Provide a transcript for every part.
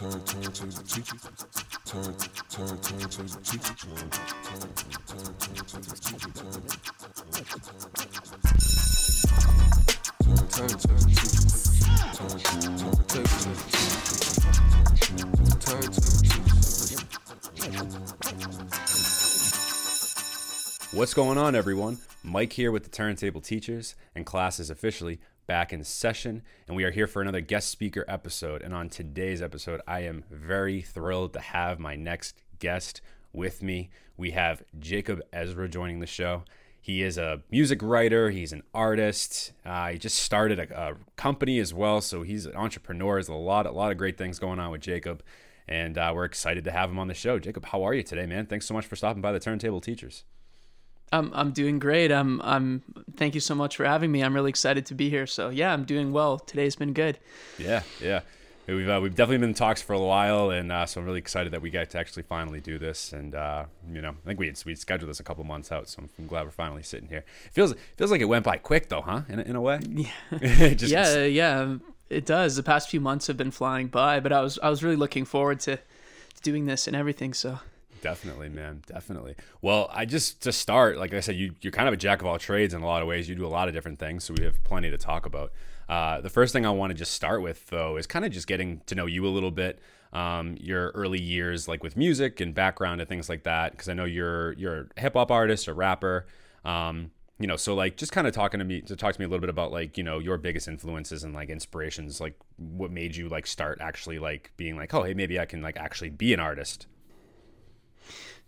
Turn, turn to the teacher. Turn, turn, turn to the teacher. Turn, turn, turn, turn to the teacher. Turn, turn, turn to the teacher. Turn, turn, take to the teacher. Turn to the teacher. What's going on, everyone? Mike here with the Turntable Teachers, and class is officially back in session, and we are here for another guest speaker episode. And on today's episode, I am very thrilled to have my next guest with me. We have Jacob Ezra joining the show. He is a music writer, he's an artist. Uh, he just started a, a company as well, so he's an entrepreneur. There's a lot, a lot of great things going on with Jacob, and uh, we're excited to have him on the show. Jacob, how are you today, man? Thanks so much for stopping by the Turntable Teachers. I'm I'm doing great. I'm I'm thank you so much for having me. I'm really excited to be here. So yeah, I'm doing well. Today's been good. Yeah, yeah. We've uh, we've definitely been in talks for a while, and uh, so I'm really excited that we get to actually finally do this. And uh, you know, I think we had, we scheduled this a couple months out, so I'm, glad we're finally sitting here. It feels feels like it went by quick though, huh? In a, in a way. Yeah. Just, yeah, yeah. It does. The past few months have been flying by, but I was I was really looking forward to, to doing this and everything. So Definitely, man. Definitely. Well, I just to start, like I said, you you're kind of a jack of all trades in a lot of ways. You do a lot of different things, so we have plenty to talk about. Uh, the first thing I want to just start with, though, is kind of just getting to know you a little bit, um, your early years, like with music and background and things like that. Because I know you're you're a hip hop artist, a rapper. Um, you know, so like just kind of talking to me to talk to me a little bit about like you know your biggest influences and like inspirations, like what made you like start actually like being like, oh hey, maybe I can like actually be an artist.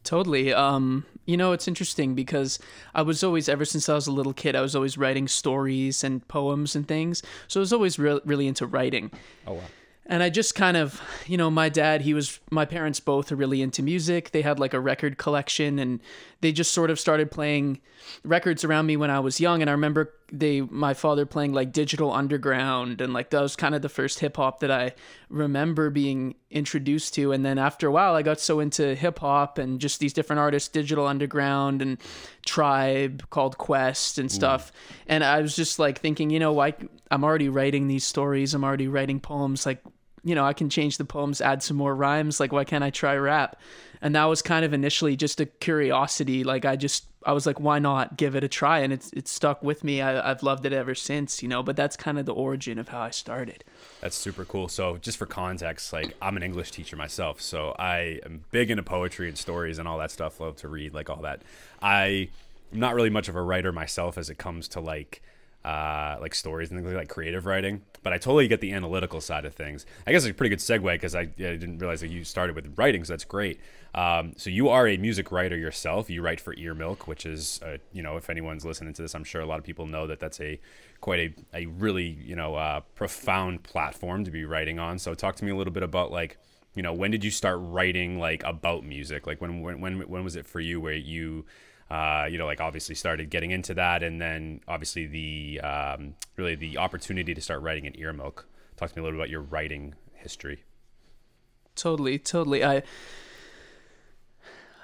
Totally. Um, you know, it's interesting because I was always, ever since I was a little kid, I was always writing stories and poems and things. So I was always re- really into writing. Oh, wow and I just kind of, you know, my dad, he was, my parents both are really into music. They had like a record collection and they just sort of started playing records around me when I was young. And I remember they, my father playing like Digital Underground and like that was kind of the first hip hop that I remember being introduced to. And then after a while, I got so into hip hop and just these different artists, Digital Underground and Tribe called Quest and stuff. Mm. And I was just like thinking, you know, why I'm already writing these stories, I'm already writing poems. Like, you know, I can change the poems, add some more rhymes. Like, why can't I try rap? And that was kind of initially just a curiosity. Like, I just, I was like, why not give it a try? And it's, it's stuck with me. I, I've loved it ever since, you know, but that's kind of the origin of how I started. That's super cool. So, just for context, like, I'm an English teacher myself. So, I am big into poetry and stories and all that stuff. Love to read, like, all that. I'm not really much of a writer myself as it comes to like uh, like stories and things like creative writing. But I totally get the analytical side of things. I guess it's a pretty good segue because I, I, didn't realize that you started with writing, so that's great. Um, so you are a music writer yourself. You write for Ear Milk, which is, uh, you know, if anyone's listening to this, I'm sure a lot of people know that that's a quite a, a really, you know, uh, profound platform to be writing on. So talk to me a little bit about like, you know, when did you start writing like about music? Like when when when, when was it for you where you uh, you know, like obviously started getting into that, and then obviously the um, really the opportunity to start writing in Earmilk. Talk to me a little bit about your writing history. Totally, totally. I.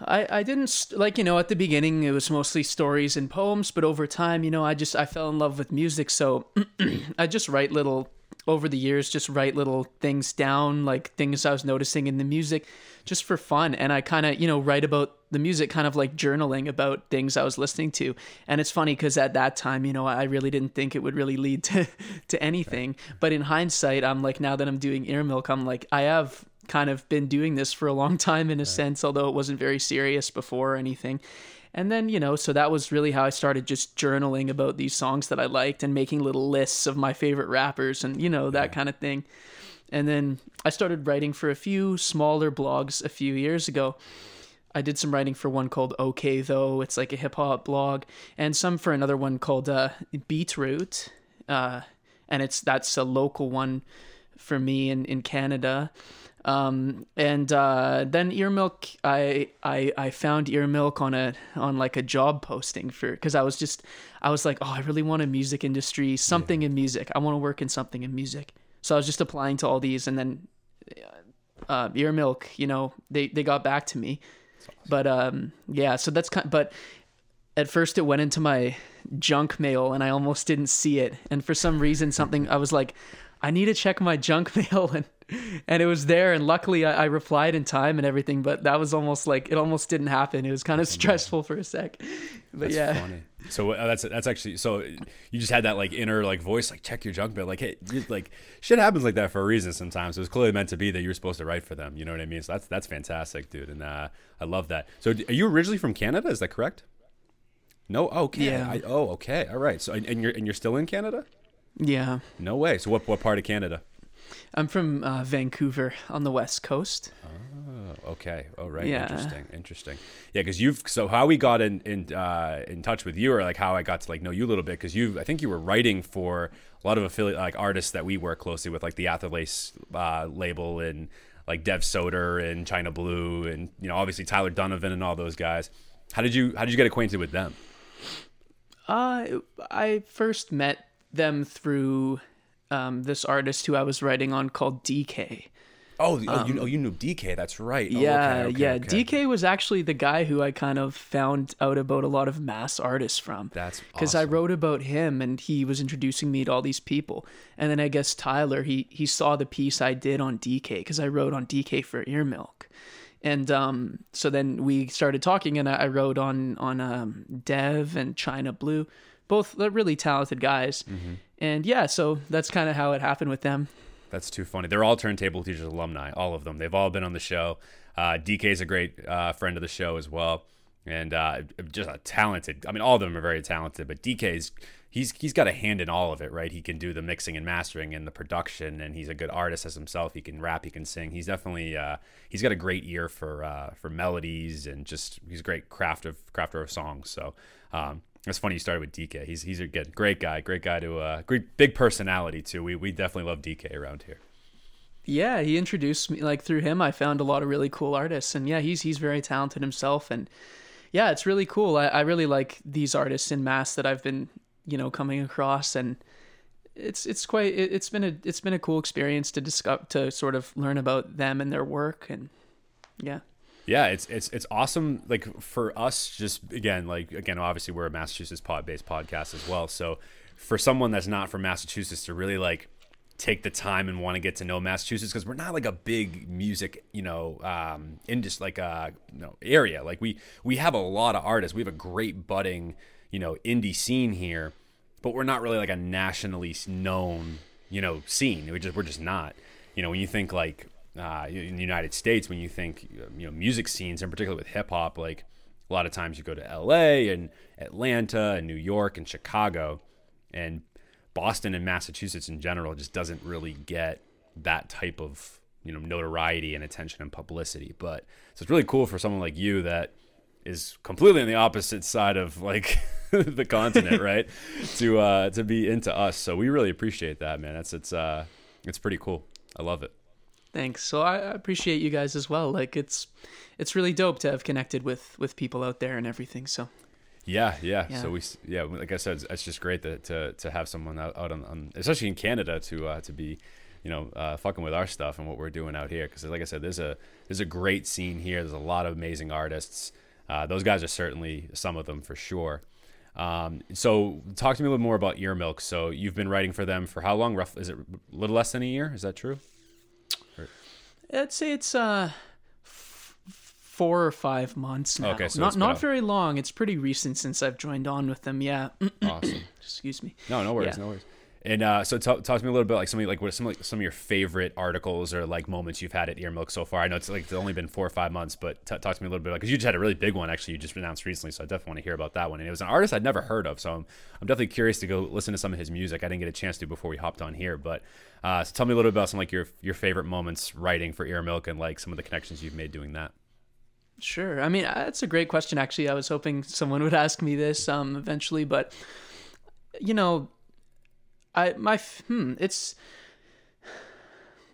I, I didn't like you know at the beginning it was mostly stories and poems but over time you know I just I fell in love with music so I just write little over the years just write little things down like things I was noticing in the music just for fun and I kind of you know write about the music kind of like journaling about things I was listening to. And it's funny because at that time, you know, I really didn't think it would really lead to, to anything. But in hindsight, I'm like, now that I'm doing ear milk, I'm like, I have kind of been doing this for a long time in a right. sense, although it wasn't very serious before or anything. And then, you know, so that was really how I started just journaling about these songs that I liked and making little lists of my favorite rappers and, you know, that yeah. kind of thing. And then I started writing for a few smaller blogs a few years ago. I did some writing for one called OK Though. It's like a hip hop blog, and some for another one called uh, BeatRoute, uh, and it's that's a local one for me in in Canada. Um, and uh, then Earmilk, I, I I found Earmilk on a on like a job posting for because I was just I was like, oh, I really want a music industry, something yeah. in music. I want to work in something in music. So I was just applying to all these, and then uh, Earmilk, you know, they they got back to me but um, yeah, so that's kind. Of, but at first, it went into my junk mail, and I almost didn't see it. And for some reason, something I was like, I need to check my junk mail, and and it was there, and luckily I, I replied in time and everything. But that was almost like it almost didn't happen. It was kind of stressful for a sec. But That's yeah, funny. So uh, that's that's actually so you just had that like inner like voice like check your junk mail like hey like shit happens like that for a reason sometimes. It was clearly meant to be that you were supposed to write for them you know what I mean? So that's that's fantastic dude and uh, I love that. So are you originally from Canada? Is that correct? No? Okay. Yeah. I, oh okay. All right. So and and you're and you're still in Canada? Yeah. no way. So what what part of Canada I'm from uh, Vancouver on the west coast. Oh, okay. Oh, right. Yeah. Interesting. Interesting. Yeah, because you've so how we got in in uh, in touch with you, or like how I got to like know you a little bit, because you I think you were writing for a lot of affiliate like artists that we work closely with, like the Atherlace uh, label and like Dev Soder and China Blue, and you know obviously Tyler Donovan and all those guys. How did you how did you get acquainted with them? Uh, I first met them through um, this artist who I was writing on called DK. Oh, oh, you know you knew DK. That's right. Oh, yeah, okay, okay, yeah. okay. DK was actually the guy who I kind of found out about a lot of mass artists from. That's because I wrote about him and he was introducing me to all these people. And then I guess Tyler he he saw the piece I did on DK because I wrote on DK for Ear Milk. And um, so then we started talking, and I, I wrote on on um, Dev and China Blue, both they're really talented guys. Mm-hmm. And yeah, so that's kind of how it happened with them. That's too funny. They're all Turntable Teachers alumni, all of them. They've all been on the show. Uh, is a great uh, friend of the show as well, and uh, just a talented. I mean, all of them are very talented, but DK's he's he's got a hand in all of it, right? He can do the mixing and mastering and the production, and he's a good artist as himself. He can rap, he can sing. He's definitely uh, he's got a great ear for uh, for melodies and just he's a great craft of crafter of songs. So. Um, it's funny you started with DK. He's he's a good, great guy, great guy to uh, great big personality too. We we definitely love DK around here. Yeah, he introduced me like through him I found a lot of really cool artists and yeah, he's he's very talented himself and yeah, it's really cool. I, I really like these artists in mass that I've been, you know, coming across and it's it's quite it, it's been a it's been a cool experience to discover to sort of learn about them and their work and yeah. Yeah, it's it's it's awesome. Like for us, just again, like again, obviously we're a Massachusetts pod based podcast as well. So for someone that's not from Massachusetts to really like take the time and want to get to know Massachusetts because we're not like a big music, you know, um, industry like uh, you know, area. Like we we have a lot of artists. We have a great budding, you know, indie scene here, but we're not really like a nationally known, you know, scene. We just we're just not. You know, when you think like uh, in the United States, when you think you know music scenes, in particular with hip hop, like a lot of times you go to L.A. and Atlanta and New York and Chicago, and Boston and Massachusetts in general just doesn't really get that type of you know notoriety and attention and publicity. But so it's really cool for someone like you that is completely on the opposite side of like the continent, right? to uh, to be into us. So we really appreciate that, man. That's it's uh it's pretty cool. I love it. Thanks. So I appreciate you guys as well. Like it's it's really dope to have connected with with people out there and everything. So Yeah, yeah. Yeah. So we, yeah, like I said, it's just great that to to have someone out, out on, on, especially in Canada, to uh, to be, you know, uh, fucking with our stuff and what we're doing out here. Because like I said, there's a there's a great scene here. There's a lot of amazing artists. Uh, those guys are certainly some of them for sure. Um, so talk to me a little more about Ear Milk. So you've been writing for them for how long? Rough is it a little less than a year? Is that true? I'd say it's uh f- four or five months now. Okay, so not not very long. It's pretty recent since I've joined on with them. Yeah. Awesome. Excuse me. No, no worries, Yeah. no worries. And uh, so, talk, talk to me a little bit like some of like what are some like some of your favorite articles or like moments you've had at Ear Milk so far. I know it's like it's only been four or five months, but t- talk to me a little bit because you just had a really big one actually. You just announced recently, so I definitely want to hear about that one. And it was an artist I'd never heard of, so I'm, I'm definitely curious to go listen to some of his music. I didn't get a chance to before we hopped on here, but uh, so tell me a little bit about some like your your favorite moments writing for Ear Milk and like some of the connections you've made doing that. Sure. I mean, uh, that's a great question. Actually, I was hoping someone would ask me this um, eventually, but you know, I my hmm, it's.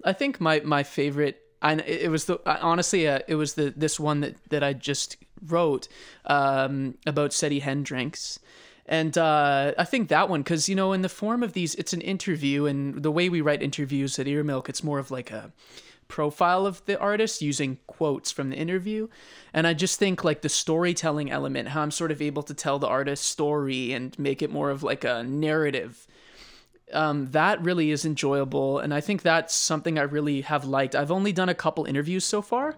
I think my my favorite. I it was the honestly uh, it was the this one that that I just wrote um, about Seti Hendricks. And uh, I think that one, because you know, in the form of these, it's an interview, and the way we write interviews at Ear Milk, it's more of like a profile of the artist using quotes from the interview. And I just think like the storytelling element, how I'm sort of able to tell the artist's story and make it more of like a narrative um, that really is enjoyable, and I think that's something I really have liked. I've only done a couple interviews so far.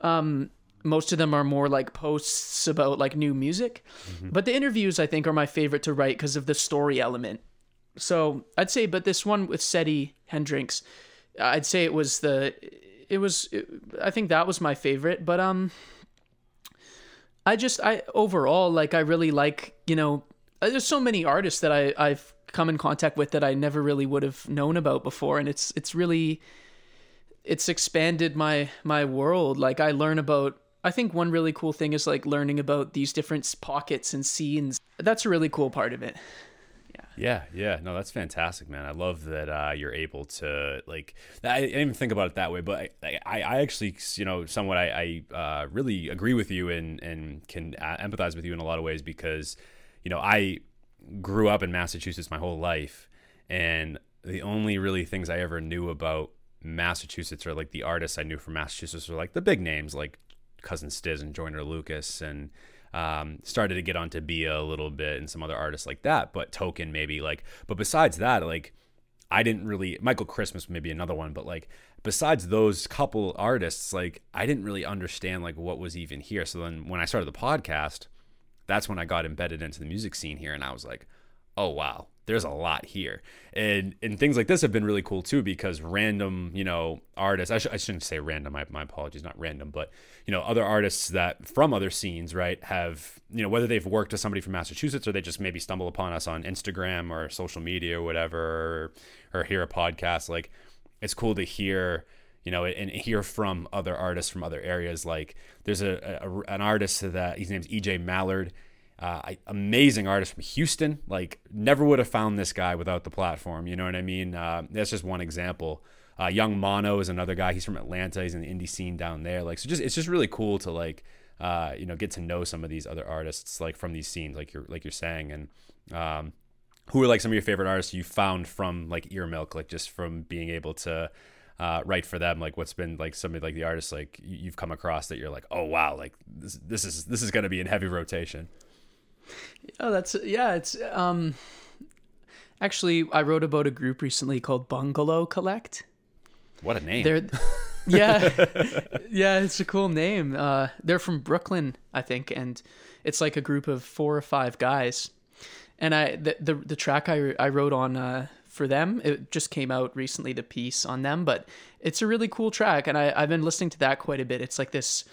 Um, most of them are more like posts about like new music, but the interviews I think are my favorite to write because of the story element. So I'd say, but this one with Seti Hendrix, I'd say it was the, it was, I think that was my favorite. But um, I just I overall like I really like you know there's so many artists that I I've come in contact with that I never really would have known about before, and it's it's really it's expanded my my world. Like I learn about. I think one really cool thing is like learning about these different pockets and scenes. That's a really cool part of it. Yeah, yeah, yeah. no, that's fantastic, man. I love that uh, you're able to like. I didn't even think about it that way, but I, I, I actually, you know, somewhat, I, I uh, really agree with you and and can uh, empathize with you in a lot of ways because, you know, I grew up in Massachusetts my whole life, and the only really things I ever knew about Massachusetts or like the artists I knew from Massachusetts were like the big names like Cousin Stiz and Joyner Lucas and um, started to get onto Bia a little bit and some other artists like that, but Token maybe like. But besides that, like I didn't really Michael Christmas maybe another one, but like besides those couple artists, like I didn't really understand like what was even here. So then when I started the podcast, that's when I got embedded into the music scene here, and I was like, oh wow, there's a lot here, and and things like this have been really cool too because random you know artists I, sh- I shouldn't say random my, my apologies not random but you know other artists that from other scenes right have you know whether they've worked with somebody from Massachusetts or they just maybe stumble upon us on Instagram or social media or whatever or, or hear a podcast like it's cool to hear you know, and hear from other artists from other areas. Like there's a, a an artist that his name's EJ Mallard. Uh, amazing artist from Houston. Like never would have found this guy without the platform. You know what I mean? Uh, that's just one example. Uh, Young Mono is another guy. He's from Atlanta. He's in the indie scene down there. Like so, just it's just really cool to like uh, you know get to know some of these other artists like from these scenes, like you're like you're saying, and um, who are like some of your favorite artists you found from like Ear Milk, like just from being able to uh, write for them like what's been like some of like the artists like you've come across that you're like oh wow like this this is this is going to be in heavy rotation. Oh that's yeah it's um actually i wrote about a group recently called bungalow collect. What a name. They're yeah yeah it's a cool name. Uh they're from brooklyn i think and it's like a group of four or five guys. And i the the, the track i i wrote on uh for them. It just came out recently, the piece on them, but it's a really cool track, and I, I've been listening to that quite a bit. It's like this,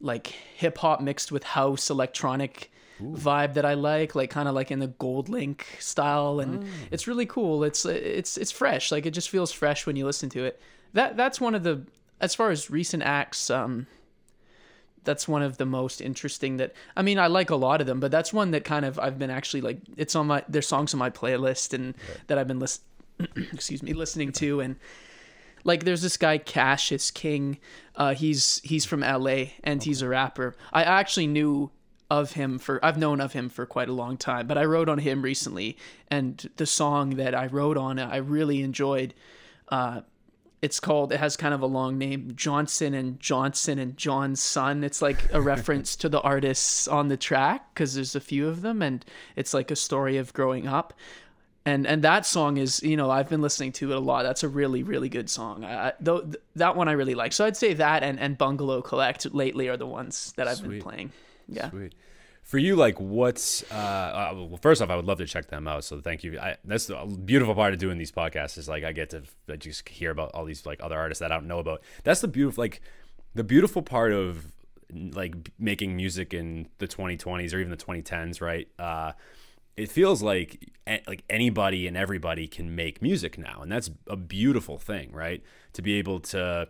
like hip hop mixed with house electronic Ooh. vibe that I like, like kind of like in the GoldLink style, and mm. it's really cool. It's it's it's fresh, like it just feels fresh when you listen to it. That that's one of the as far as recent acts. Um, that's one of the most interesting that I mean I like a lot of them, but that's one that kind of I've been actually like it's on my there's songs on my playlist and right. that I've been list excuse me listening to and like there's this guy Cassius King, uh, he's he's from LA and okay. he's a rapper. I actually knew of him for I've known of him for quite a long time, but I wrote on him recently and the song that I wrote on I really enjoyed. Uh, it's called it has kind of a long name johnson and johnson and john's son it's like a reference to the artists on the track because there's a few of them and it's like a story of growing up. And and that song is you know i've been listening to it a lot. That's a really really good song. I, though that one i really like. So i'd say that and and bungalow collect lately are the ones that i've Sweet. been playing. Yeah. Sweet for you, like, what's uh, uh, well, first off, I would love to check them out. So thank you. I, that's the beautiful part of doing these podcasts is like I get to I just hear about all these like other artists that I don't know about. That's the beautiful like the beautiful part of like making music in the 2020s or even the 2010s, right? Uh, it feels like like anybody and everybody can make music now, and that's a beautiful thing, right? To be able to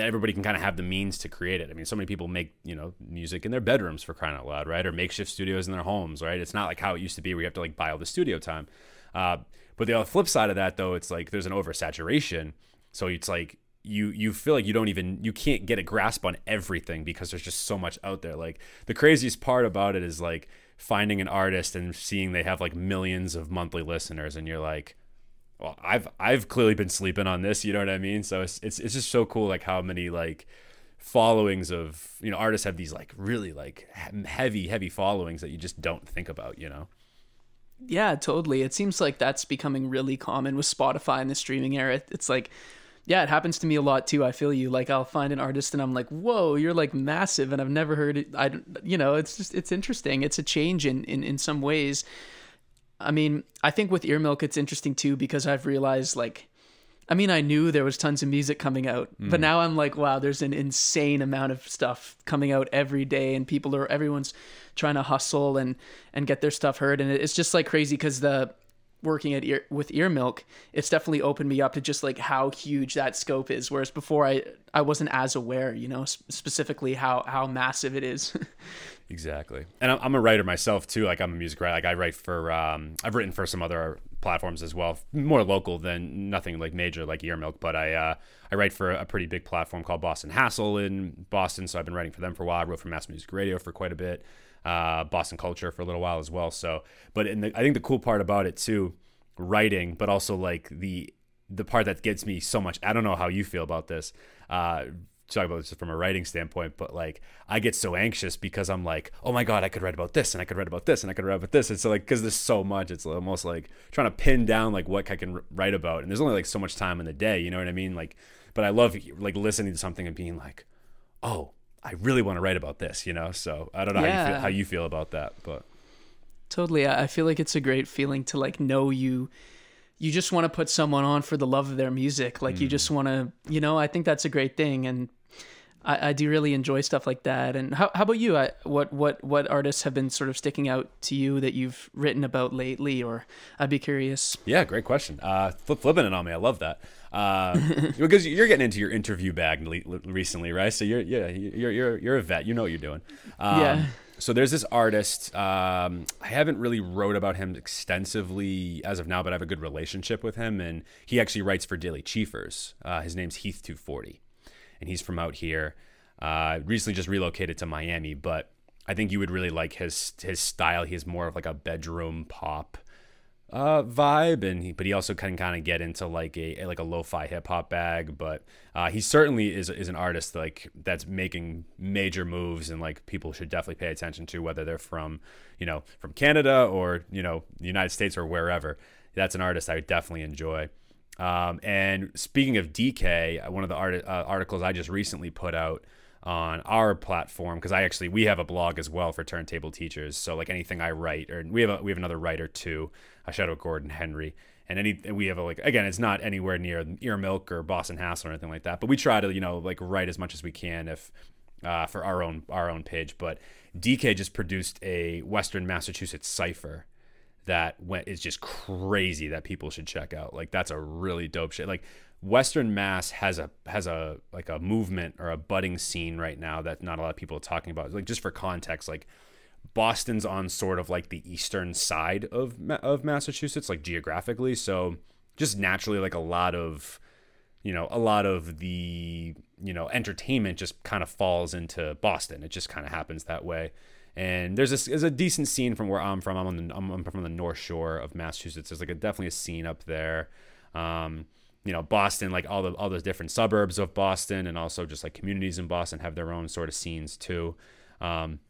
everybody can kind of have the means to create it. I mean, so many people make you know music in their bedrooms for crying out loud, right? Or makeshift studios in their homes, right? It's not like how it used to be where you have to like buy all the studio time. Uh, but the flip side of that, though, it's like there's an oversaturation. So it's like you you feel like you don't even you can't get a grasp on everything because there's just so much out there. Like the craziest part about it is like finding an artist and seeing they have like millions of monthly listeners, and you're like well, I've I've clearly been sleeping on this. You know what I mean? So it's it's it's just so cool, like how many like followings of you know artists have these like really like heavy heavy followings that you just don't think about. You know? Yeah, totally. It seems like that's becoming really common with Spotify and the streaming era. It's like, yeah, it happens to me a lot too. I feel you. Like I'll find an artist and I'm like, whoa, you're like massive, and I've never heard it. I, you know, it's just it's interesting. It's a change in in in some ways. I mean, I think with Ear Milk, it's interesting too because I've realized like. I mean, I knew there was tons of music coming out, but mm-hmm. now I'm like, wow, there's an insane amount of stuff coming out every day, and people are everyone's trying to hustle and and get their stuff heard, and it's just like crazy because the working at ear with ear milk it's definitely opened me up to just like how huge that scope is whereas before i i wasn't as aware you know sp- specifically how how massive it is Exactly. And I'm, I'm a writer myself too. Like I'm a music writer. Like I write for, um, I've written for some other platforms as well, more local than nothing like major like Ear Milk. But I, uh, I write for a pretty big platform called Boston Hassle in Boston. So I've been writing for them for a while. I wrote for Mass Music Radio for quite a bit, uh, Boston Culture for a little while as well. So, but in the, I think the cool part about it too, writing, but also like the the part that gets me so much. I don't know how you feel about this. Uh, talk about this from a writing standpoint, but like I get so anxious because I'm like, oh my god, I could write about this and I could write about this and I could write about this. And so like because there's so much, it's almost like trying to pin down like what I can write about. And there's only like so much time in the day, you know what I mean? Like, but I love like listening to something and being like, oh, I really want to write about this, you know. So I don't know how you feel how you feel about that, but totally I I feel like it's a great feeling to like know you you just want to put someone on for the love of their music like you mm. just want to you know i think that's a great thing and I, I do really enjoy stuff like that and how, how about you I, what what what artists have been sort of sticking out to you that you've written about lately or i'd be curious Yeah, great question. Uh, flip flipping it on me, I love that. Uh, because you're getting into your interview bag le- recently, right? So you're yeah, you're you're you're a vet. You know what you're doing. Um, Yeah. So there's this artist. Um, I haven't really wrote about him extensively as of now, but I have a good relationship with him, and he actually writes for Daily Chiefers. Uh, his name's Heath Two Forty, and he's from out here. Uh, recently just relocated to Miami, but I think you would really like his his style. He has more of like a bedroom pop uh, vibe, and he, but he also can kind of get into like a like a lo-fi hip hop bag. But uh, he certainly is is an artist like that's making major moves, and like people should definitely pay attention to whether they're from you know from Canada or you know the United States or wherever. That's an artist I would definitely enjoy. Um, and speaking of DK, one of the art- uh, articles I just recently put out on our platform because I actually we have a blog as well for turntable teachers. So like anything I write, or we have a, we have another writer too. Shout out Gordon Henry, and any we have a like again, it's not anywhere near Ear Milk or Boston Hassle or anything like that, but we try to you know like write as much as we can if uh, for our own our own page. But DK just produced a Western Massachusetts cipher that went is just crazy that people should check out. Like that's a really dope shit. Like Western Mass has a has a like a movement or a budding scene right now that not a lot of people are talking about. Like just for context, like Boston's on sort of like the eastern side of of Massachusetts, like geographically. So just naturally, like a lot of you know a lot of the you know entertainment just kind of falls into Boston. It just kind of happens that way. And there's a, there's a decent scene from where I'm from. I'm on the I'm, from the North Shore of Massachusetts. There's like a definitely a scene up there. Um, you know, Boston, like all the all those different suburbs of Boston, and also just like communities in Boston have their own sort of scenes too. Um,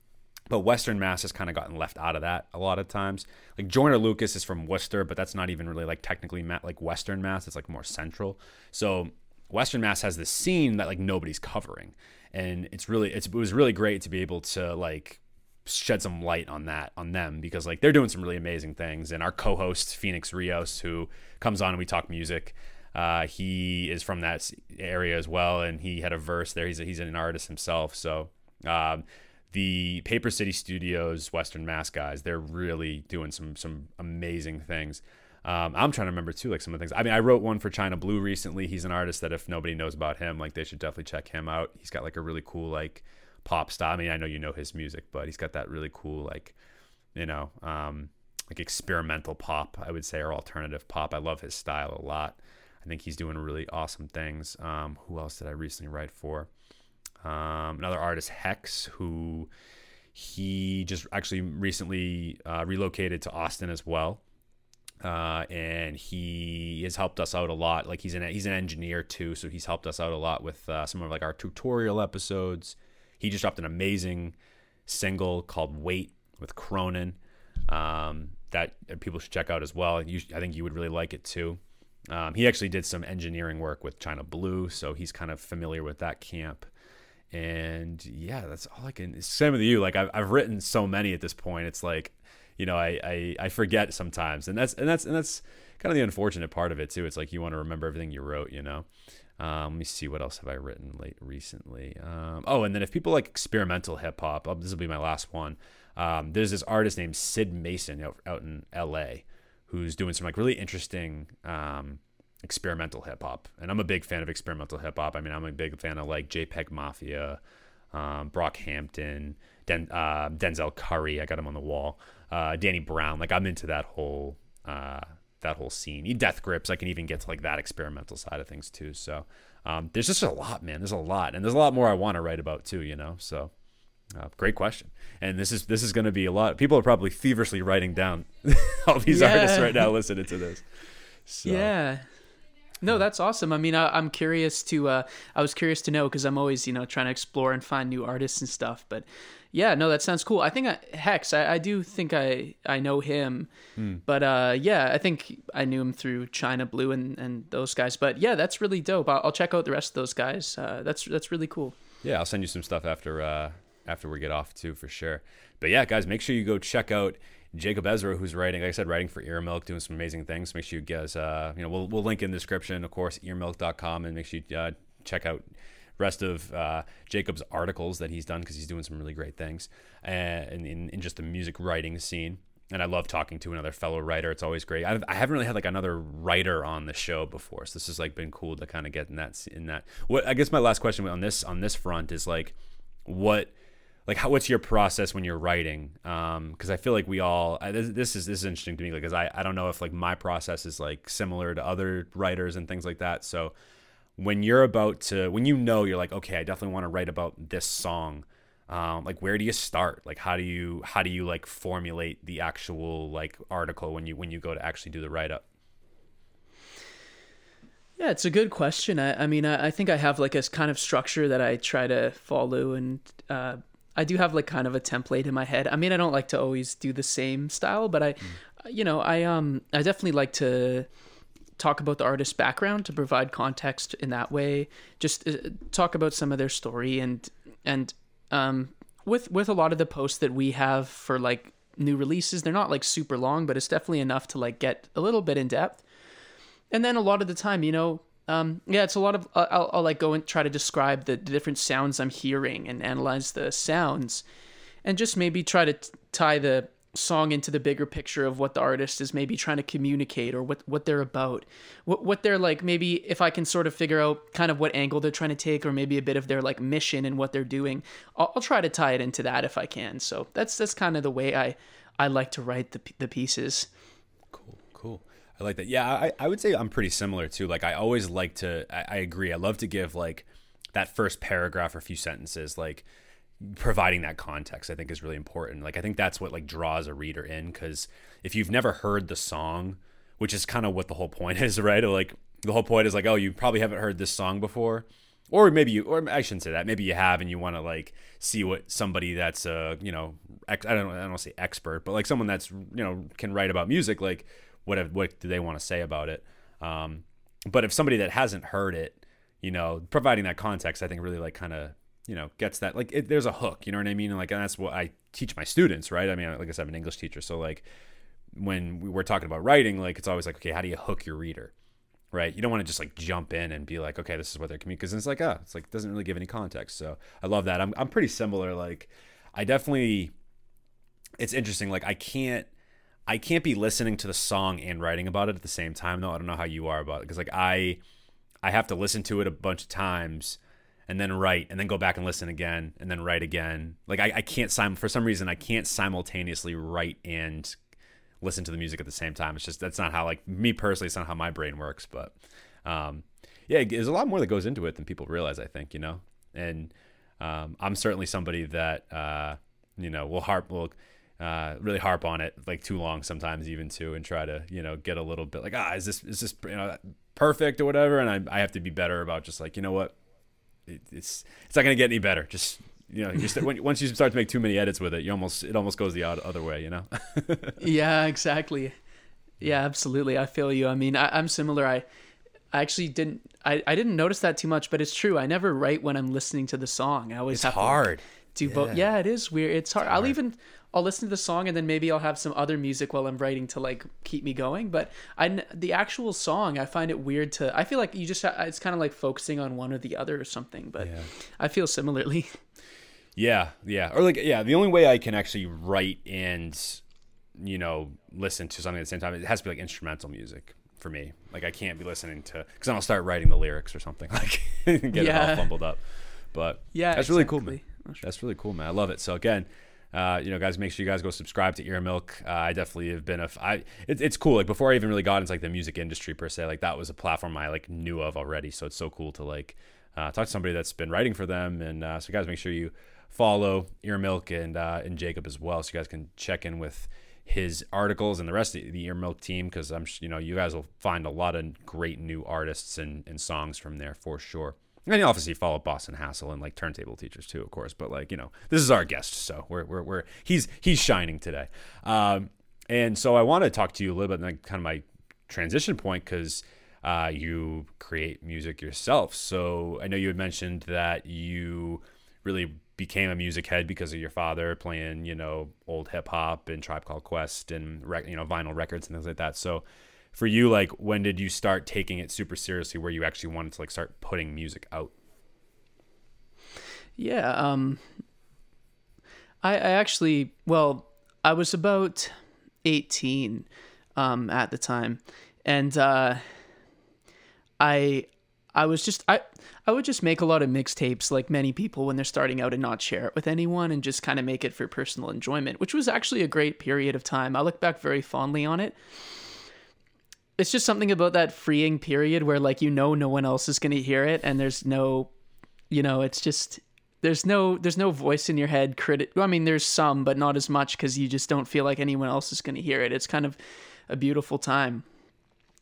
but Western Mass has kind of gotten left out of that a lot of times. Like Joyner Lucas is from Worcester, but that's not even really like technically ma- like Western Mass. It's like more central. So Western Mass has this scene that like nobody's covering, and it's really it's, it was really great to be able to like shed some light on that on them because like they're doing some really amazing things. And our co-host Phoenix Rios, who comes on and we talk music. Uh, he is from that area as well, and he had a verse there. He's a, he's an artist himself, so um, the Paper City Studios Western Mass guys, they're really doing some some amazing things. Um, I'm trying to remember too, like some of the things. I mean, I wrote one for China Blue recently. He's an artist that if nobody knows about him, like they should definitely check him out. He's got like a really cool like pop style. I mean, I know you know his music, but he's got that really cool like you know um, like experimental pop, I would say, or alternative pop. I love his style a lot. I think he's doing really awesome things. Um, who else did I recently write for? Um, another artist, Hex, who he just actually recently uh, relocated to Austin as well. Uh, and he has helped us out a lot. Like he's an he's an engineer too, so he's helped us out a lot with uh, some of like our tutorial episodes. He just dropped an amazing single called "Wait" with Cronin. Um, that people should check out as well. You, I think you would really like it too. Um, he actually did some engineering work with China Blue, so he's kind of familiar with that camp. And yeah, that's all I can. Same with you. Like I've I've written so many at this point. It's like, you know, I I, I forget sometimes, and that's and that's and that's kind of the unfortunate part of it too. It's like you want to remember everything you wrote, you know. Um, let me see what else have I written late recently. Um, oh, and then if people like experimental hip hop, oh, this will be my last one. Um, there's this artist named Sid Mason out, out in L.A. who's doing some like really interesting um, experimental hip hop, and I'm a big fan of experimental hip hop. I mean, I'm a big fan of like JPEG Mafia, um, Brockhampton, Den, uh, Denzel Curry. I got him on the wall. Uh, Danny Brown. Like I'm into that whole uh, that whole scene. Death Grips. I can even get to like that experimental side of things too. So um, there's just a lot, man. There's a lot, and there's a lot more I want to write about too. You know, so. Uh, great question, and this is this is going to be a lot. People are probably feverishly writing down all these Yeah. artists right now listening to this. So, Yeah. No, that's awesome. I mean, I, I'm curious to. Uh, I was curious to know because I'm always, you know, trying to explore and find new artists and stuff. But yeah, no, that sounds cool. I think I, Hex. I, I do think I I know him. But uh, yeah, I think I knew him through China Blue and, and those guys. But yeah, that's really dope. I'll, I'll check out the rest of those guys. Uh, that's that's really cool. Yeah, I'll send you some stuff after uh, after we get off too, for sure. But yeah, guys, make sure you go check out Jacob Ezra, who's writing, like I said, writing for Earmilk, doing some amazing things. Make sure you guys, uh, you know, we'll we'll link in the description, of course, earmilk.com, and make sure you uh, check out rest of uh, Jacob's articles that he's done because he's doing some really great things, and in, in, in just the music writing scene. And I love talking to another fellow writer. It's always great. I've, I haven't really had like another writer on the show before, so this has like been cool to kind of get in that in that. What I guess my last question on this on this front is like, what like how, what's your process when you're writing because i feel like we all I, this, this is this is interesting to me because I, I don't know if like my process is like similar to other writers and things like that so when you're about to when you know you're like okay i definitely want to write about this song um, like where do you start like how do you how do you like formulate the actual like article when you when you go to actually do the write-up Yeah, it's a good question. I, I mean, I, I think I have like a kind of structure that I try to follow, and uh, I do have like kind of a template in my head. I mean, I don't like to always do the same style, but I, you know, I um, I definitely like to talk about the artist's background to provide context in that way. Just uh, talk about some of their story and and um, with with a lot of the posts that we have for like new releases, they're not like super long, but it's definitely enough to like get a little bit in depth and then a lot of the time you know um, yeah it's a lot of I'll, I'll like go and try to describe the, the different sounds i'm hearing and analyze the sounds and just maybe try to t- tie the song into the bigger picture of what the artist is maybe trying to communicate or what what they're about what what they're like maybe if i can sort of figure out kind of what angle they're trying to take or maybe a bit of their like mission and what they're doing i'll, I'll try to tie it into that if i can so that's that's kind of the way i i like to write the, the pieces Cool, cool. I like that. Yeah, I, I would say I'm pretty similar too. Like I always like to. I, I agree. I love to give like that first paragraph or few sentences, like providing that context. I think is really important. Like I think that's what like draws a reader in because if you've never heard the song, which is kind of what the whole point is, right? Like the whole point is like, oh, you probably haven't heard this song before. Or maybe you, or I shouldn't say that. Maybe you have, and you want to like see what somebody that's uh, you know, ex- I don't, I don't say expert, but like someone that's you know can write about music, like what have, what do they want to say about it? Um, but if somebody that hasn't heard it, you know, providing that context, I think really like kind of you know gets that like it, there's a hook, you know what I mean? And like and that's what I teach my students, right? I mean, like I said, I'm an English teacher, so like when we are talking about writing, like it's always like, okay, how do you hook your reader? Right? You don't want to just like jump in and be like, okay, this is what they're communicating because it's like, ah, it's like doesn't really give any context. So I love that. I'm I'm pretty similar. Like I definitely it's interesting. Like I can't I can't be listening to the song and writing about it at the same time though. I don't know how you are about it because like I I have to listen to it a bunch of times and then write and then go back and listen again and then write again. Like I, I can't sim for some reason I can't simultaneously write and listen to the music at the same time. It's just that's not how like me personally, it's not how my brain works. But um, yeah, there's a lot more that goes into it than people realize. I think you know, and um, I'm certainly somebody that uh, you know will harp will uh, really harp on it like too long sometimes even too and try to you know get a little bit like ah is this is this you know perfect or whatever and I, I have to be better about just like you know what it, it's it's not gonna get any better just you know, you st- when, once you start to make too many edits with it, you almost it almost goes the odd, other way. You know. yeah, exactly. Yeah, absolutely. I feel you. I mean, I, I'm similar. I, I actually didn't. I, I didn't notice that too much, but it's true. I never write when I'm listening to the song. I always It's have to, hard. do both. Yeah. Yeah, it is weird. It's hard. I'll even I'll listen to the song and then maybe I'll have some other music while I'm writing to like keep me going. But I the actual song I find it weird to. I feel like you just it's kind of like focusing on one or the other or something. But Yeah. I feel similarly. Yeah, yeah, or like yeah. The only way I can actually write and you know listen to something at the same time it has to be like instrumental music for me. Like I can't be listening to because then I'll start writing the lyrics or something like get it all fumbled up. But Yeah, that's really cool, man. That's really cool, man. I love it. So again. Uh, you know, guys, make sure you guys go subscribe to Ear Milk. Uh, I definitely have been a. F- I, it, it's cool. Like before I even really got into like the music industry per se, like that was a platform I like knew of already. So it's so cool to like uh, talk to somebody that's been writing for them. And uh, so, guys, make sure you follow Ear Milk and uh, and Jacob as well, so you guys can check in with his articles and the rest of the Ear Milk team because I'm you know you guys will find a lot of great new artists and, and songs from there for sure. And obviously follow Boston Hassle and like turntable teachers too, of course. But like you know, this is our guest, so we're we're, we're he's he's shining today. Um, and so I want to talk to you a little bit, like kind of my transition point, because uh, you create music yourself. So I know you had mentioned that you really became a music head because of your father playing, you know, old hip hop and Tribe Called Quest and you know vinyl records and things like that. So for you, like, when did you start taking it super seriously, where you actually wanted to like start putting music out? Yeah, um I I actually well, I was about 18 um at the time. And uh I I was just I I would just make a lot of mixtapes like many people when they're starting out and not share it with anyone and just kind of make it for personal enjoyment, which was actually a great period of time. I look back very fondly on it. It's just something about that freeing period where like you know no one else is going to hear it and there's no you know, it's just there's no there's no voice in your head critic I mean there's some but not as much cuz you just don't feel like anyone else is going to hear it. It's kind of a beautiful time.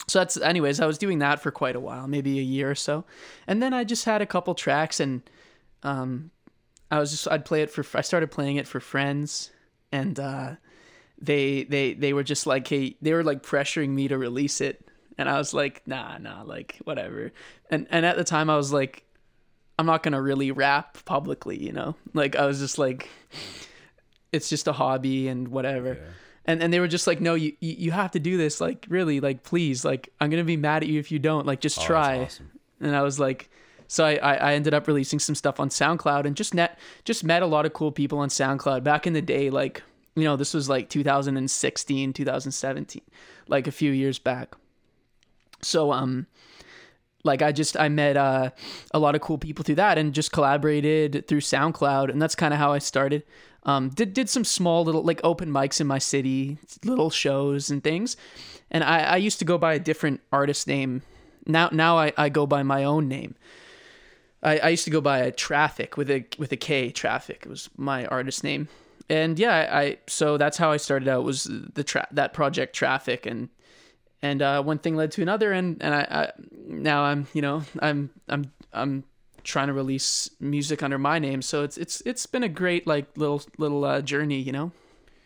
So that's anyways, I was doing that for quite a while, maybe a year or so. And then I just had a couple tracks and um I was just I'd play it for I started playing it for friends and uh they they they were just like hey they were like pressuring me to release it and I was like nah nah like whatever. And and at the time I was like I'm not gonna really rap publicly, you know. Like I was just like, it's just a hobby and whatever. And and they were just like, no, you you have to do this. Like really, like please, like I'm gonna be mad at you if you don't. Like just Oh, try. awesome. And I was like, so I, I I ended up releasing some stuff on SoundCloud and just net just met a lot of cool people on SoundCloud back in the day. Like you know, this was like 2016, 2017, like a few years back. So um like I just I met uh, a lot of cool people through that and just collaborated through SoundCloud and that's kind of how I started. Um, did did some small little like open mics in my city, little shows and things, and I, I used to go by a different artist name. Now now I, I go by my own name. I, I used to go by a Traffic with a with a K. Traffic it was my artist name, and yeah I, so that's how I started out was the tra- that project Traffic and and uh, one thing led to another and and I, I now I'm you know I'm I'm I'm trying to release music under my name so it's it's it's been a great like little little uh, journey you know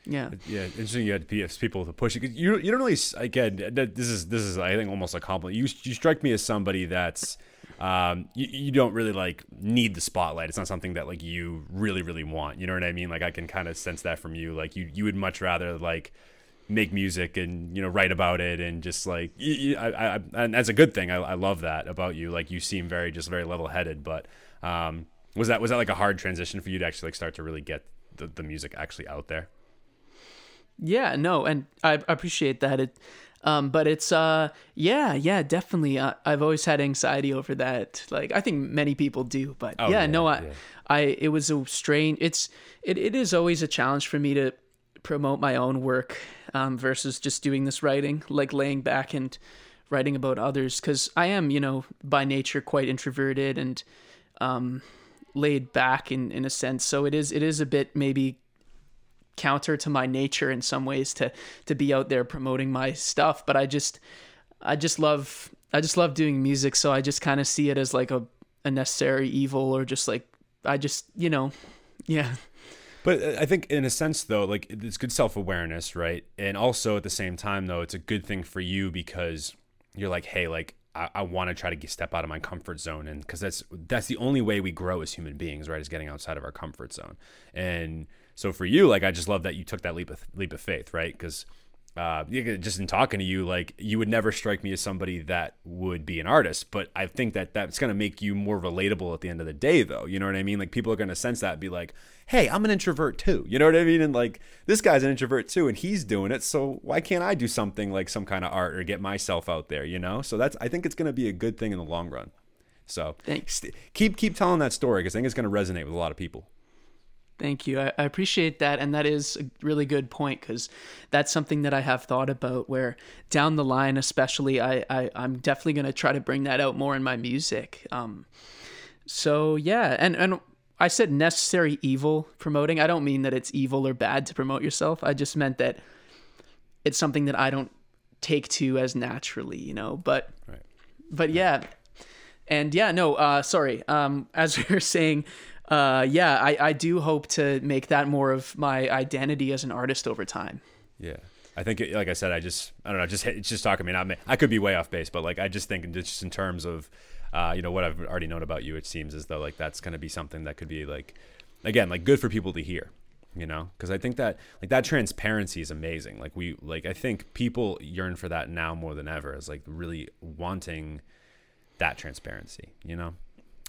yeah Yeah, interesting. You had pe- people to push. 'Cause You you don't really again. This is this is I think almost a compliment. You you strike me as somebody that's um you, you don't really like need the spotlight. It's not something that like you really really want. You know what I mean? Like I can kind of sense that from you. Like you you would much rather like make music and you know write about it and just like you, you, I, I and that's a good thing. I, I love that about you. Like you seem very just very level headed. But um was that was that like a hard transition for you to actually like start to really get the, the music actually out there? Yeah, no, and I I appreciate that. It, um, but it's uh, yeah, yeah, definitely. Uh, I've always had anxiety over that. Like I think many people do, but Oh, yeah, yeah, no, I, yeah. I, it was a strange. It's it, it is always a challenge for me to promote my own work um, versus just doing this writing, like laying back and writing about others, because I am, you know, by nature quite introverted and um, laid back in in a sense. So it is it is a bit maybe counter to my nature in some ways to to be out there promoting my stuff but i just i just love i just love doing music so i just kind of see it as like a, a necessary evil or just like i just you know Yeah. But uh, I think, in a sense, though, like it's good self awareness, right? And also at the same time, though, it's a good thing for you because you're like, hey, like I, I want to try to get, step out of my comfort zone, and because that's that's the only way we grow as human beings, right? Is getting outside of our comfort zone. And so for you, like I just love that you took that leap of leap of faith, right? Because uh, just in talking to you, like you would never strike me as somebody that would be an artist, but I think that that's going to make you more relatable at the end of the day, though. You know what I mean? Like people are going to sense that and be like, hey, I'm an introvert too. You know what I mean? And like this guy's an introvert too, and he's doing it. So why can't I do something like some kind of art or get myself out there? You know? So that's I think it's going to be a good thing in the long run. So Thanks. keep keep telling that story because I think it's going to resonate with a lot of people. Thank you. I, I appreciate that. And that is a really good point because that's something that I have thought about where down the line, especially, I, I, I'm definitely going to try to bring that out more in my music. Um, so, yeah. And, and I said necessary evil promoting. I don't mean that it's evil or bad to promote yourself. I just meant that it's something that I don't take to as naturally, you know. But, Right. but yeah. And yeah, no, uh, sorry. Um, as we were saying, uh, yeah, I, I do hope to make that more of my identity as an artist over time. Yeah. I think, it, like I said, I just, I don't know, just just talking to me. Not me. I could be way off base, but like I just think, just in terms of, uh, you know, what I've already known about you, it seems as though like that's going to be something that could be like, again, like good for people to hear, you know, because I think that like that transparency is amazing. Like we, like I think people yearn for that now more than ever, is like really wanting that transparency, you know.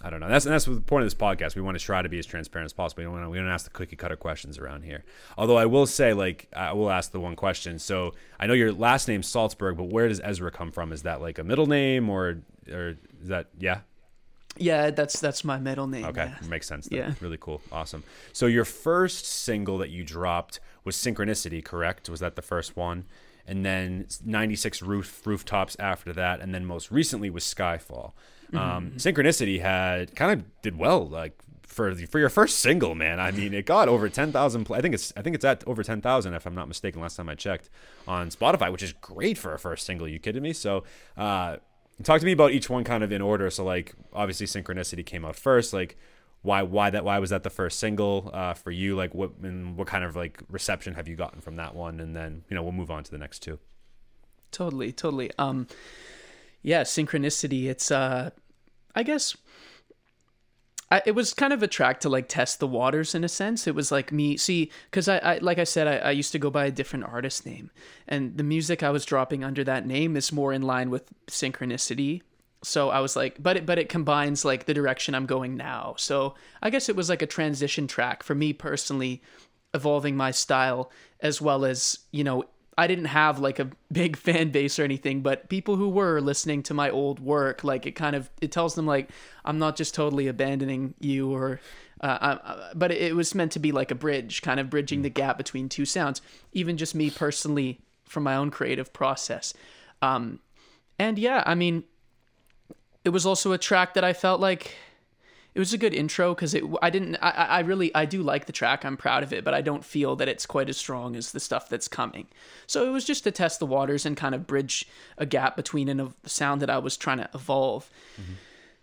I don't know. That's and that's the point of this podcast. We want to try to be as transparent as possible. We don't want to, we don't ask the cookie cutter questions around here. Although I will say, like, I will ask the one question. So I know your last name's Salzburg, but where does Ezra come from? Is that like a middle name or or is that yeah? Yeah, that's that's my middle name. Okay, yeah. makes sense. Then. Yeah. really cool, awesome. So your first single that you dropped was Synchronicity, correct? Was that the first one? And then 96 roof rooftops after that, and then most recently was Skyfall. Um, Synchronicity had kind of did well, like for the, for your first single, man. I mean, it got over 10,000. pl- I think it's I think it's at over 10,000 if I'm not mistaken. Last time I checked on Spotify, which is great for a first single. You kidding me? So. Uh, Talk to me about each one kind of in order. So like obviously Synchronicity came out first. Like why why that why was that the first single uh, for you? Like what and what kind of like reception have you gotten from that one? And then you know we'll move on to the next two. Totally, totally. Um, yeah, synchronicity. It's uh, I guess. I, it was kind of a track to like test the waters in a sense. It was like me, see, because I, I, like I said, I, I used to go by a different artist name, and the music I was dropping under that name is more in line with synchronicity. So I was like, but it, but it combines like the direction I'm going now. So I guess it was like a transition track for me personally, evolving my style as well as you know I didn't have like a big fan base or anything, but people who were listening to my old work, like it kind of it tells them like I'm not just totally abandoning you or. Uh, uh, but it was meant to be like a bridge, kind of bridging the gap between two sounds. Even just me personally, from my own creative process, um, and yeah, I mean, it was also a track that I felt like it was a good intro because it I didn't I, I really I do like the track. I'm proud of it but I don't feel that it's quite as strong as the stuff that's coming. So it was just to test the waters and kind of bridge a gap between an, a sound that I was trying to evolve.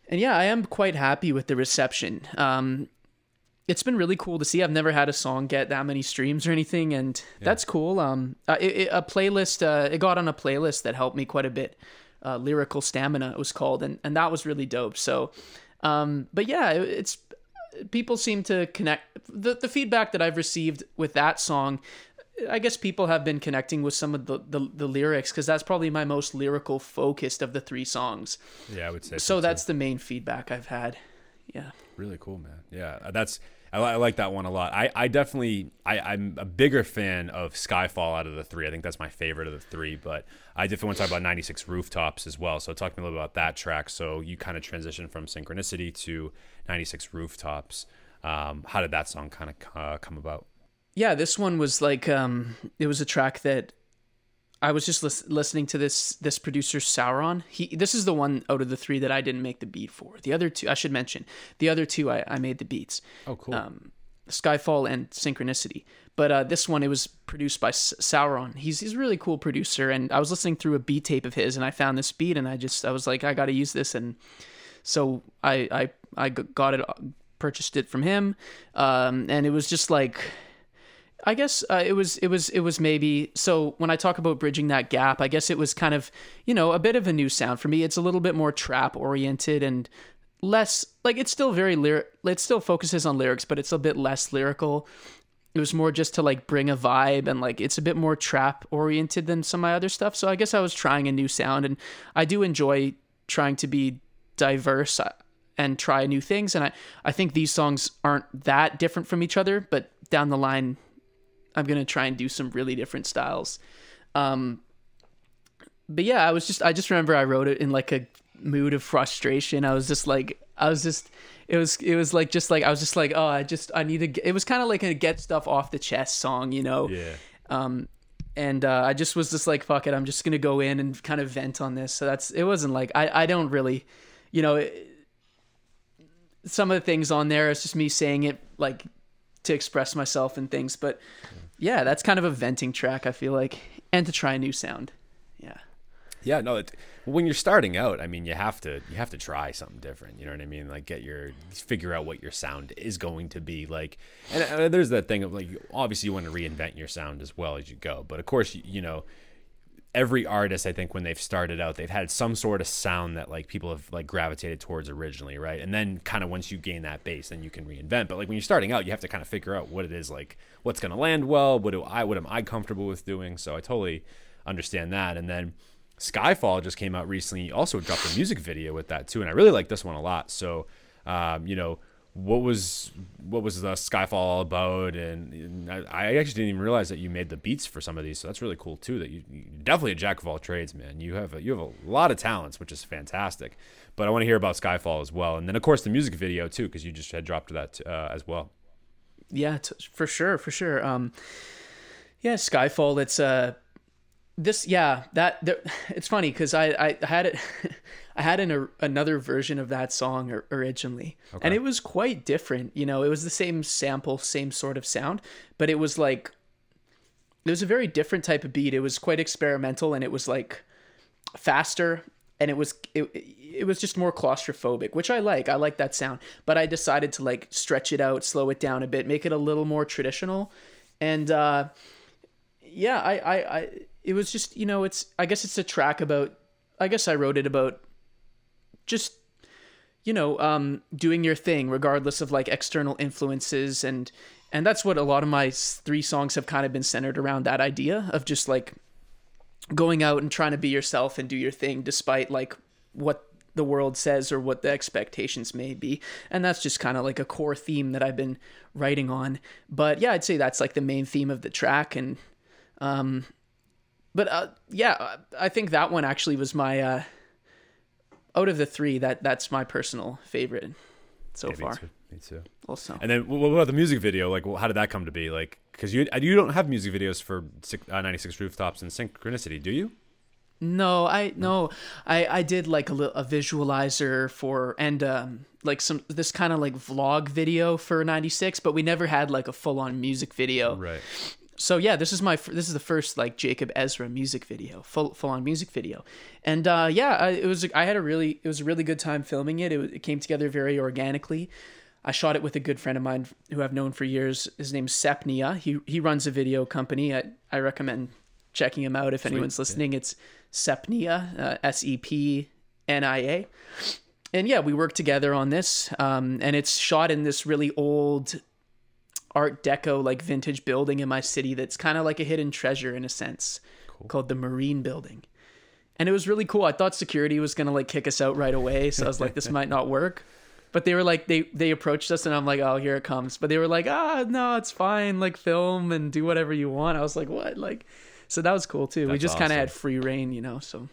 And yeah I am quite happy with the reception. Um it's been really cool to see. I've never had a song get that many streams or anything and that's cool. Um uh, it, it, a playlist uh, it got on a playlist that helped me quite a bit. Uh, lyrical stamina it was called and and that was really dope. So um, but yeah, it's people seem to connect. The the feedback that I've received with that song, I guess people have been connecting with some of the the, the lyrics because that's probably my most lyrical focused of the three songs. Yeah, I would say So too. that's the main feedback I've had. Yeah. really cool, man. Yeah, that's I, I like that one a lot. I, I definitely I, I'm a bigger fan of Skyfall out of the three. I think that's my favorite of the three. But I definitely want to talk about 96 Rooftops as well. So talk to me a little bit about that track. So you kind of transition from Synchronicity to 96 Rooftops. Um, how did that song kind of uh, come about? yeah this one was like um it was a track that i was just lis- listening to this this producer sauron. He this is the one out of the three that i didn't make the beat for. The other two i should mention the other two i, I made the beats. Oh, cool. um skyfall and synchronicity. But uh this one it was produced by S- sauron. He's he's a really cool producer and i was listening through a beat tape of his and i found this beat and i just i was like i gotta use this and so I I I got it purchased it from him, um, and it was just like. I guess uh, it was it was it was maybe so when I talk about bridging that gap, I guess it was kind of you know a bit of a new sound for me. It's a little bit more trap oriented and less like it's still very lyric. It still focuses on lyrics, but it's a bit less lyrical. It was more just to like bring a vibe and like it's a bit more trap oriented than some of my other stuff. So I guess I was trying a new sound, and I do enjoy trying to be diverse uh, and try new things. And I I think these songs aren't that different from each other, but down the line I'm gonna try and do some really different styles. Um, but yeah, I was just I just remember I wrote it in like a mood of frustration. I was just like I was just it was it was like just like I was just like oh I just I need to get, it was kind of like a get stuff off the chest song, you know. Yeah. Um, and uh, I just was just like fuck it, I'm just gonna go in and kind of vent on this. So that's it wasn't like I I don't really, you know. It, some of the things on there it's just me saying it like to express myself and things but yeah that's kind of a venting track i feel like and to try a new sound yeah Yeah, no. It, when you're starting out, I mean, you have to you have to try something different. You know what I mean? Like get your figure out what your sound is going to be like. And uh, there's that thing of like obviously you want to reinvent your sound as well as you go. But of course, you, you know, every artist I think when they've started out, they've had some sort of sound that like people have like gravitated towards originally, right? And then kind of once you gain that base, then you can reinvent. But like when you're starting out, you have to kind of figure out what it is like, what's going to land well, what do I what am I comfortable with doing? So I totally understand that. And then Skyfall just came out recently. Also dropped a music video with that too, and I really like this one a lot. So, um, you know, what was what was the Skyfall all about? And, and I, I actually didn't even realize that you made the beats for some of these. So that's really cool too. That you definitely a jack of all trades, man. You have a, you have a lot of talents, which is fantastic. But I want to hear about Skyfall as well, and then of course the music video too, because you just had dropped that uh, as well. yeah t- for sure for sure um yeah skyfall it's uh this yeah that it's funny because I, I had it i had an, another version of that song or, originally. And it was quite different you know it was the same sample same sort of sound but it was like it was a very different type of beat. It was quite experimental and it was like faster and it was it, it was just more claustrophobic which i like. I like that sound but i decided to like stretch it out slow it down a bit make it a little more traditional. And uh yeah i i, I it was just you know it's i guess it's a track about i guess i wrote it about just you know um doing your thing regardless of like external influences. And and that's what a lot of my three songs have kind of been centered around that idea of just like going out and trying to be yourself and do your thing despite like what the world says or what the expectations may be. And that's just kind of like a core theme that i've been writing on. But yeah i'd say that's like the main theme of the track. And um but uh, yeah i think that one actually was my uh out of the three that that's my personal favorite so Yeah, me far too. Me too. also And then what about the music video? Like, well, how did that come to be? Like, because you you don't have music videos for six, uh, 96 rooftops and synchronicity, do you? No, I no, I I did like a a visualizer for and um like some this kind of like vlog video for 96, but we never had like a full on music video. Right. So yeah, this is my this is the first like Jacob Ezra music video, full full on music video, and uh, yeah, I, it was I had a really it was a really good time filming it. It, it came together very organically. I shot it with a good friend of mine who I've known for years. His name's Sepnia. He he runs a video company. I I recommend checking him out if anyone's listening. It's Sepnia, uh, S E P N I A. And yeah, we worked together on this, um, and it's shot in this really old art deco like vintage building in my city that's kind of like a hidden treasure in a sense called the marine building. And it was really cool. I thought security was gonna like kick us out right away so i was like this might not work. But they were like they they approached us and i'm like oh here it comes. But they were like ah no it's fine. Like film and do whatever you want. I was like what? Like so that was cool too. We That's just kind of had free reign you know so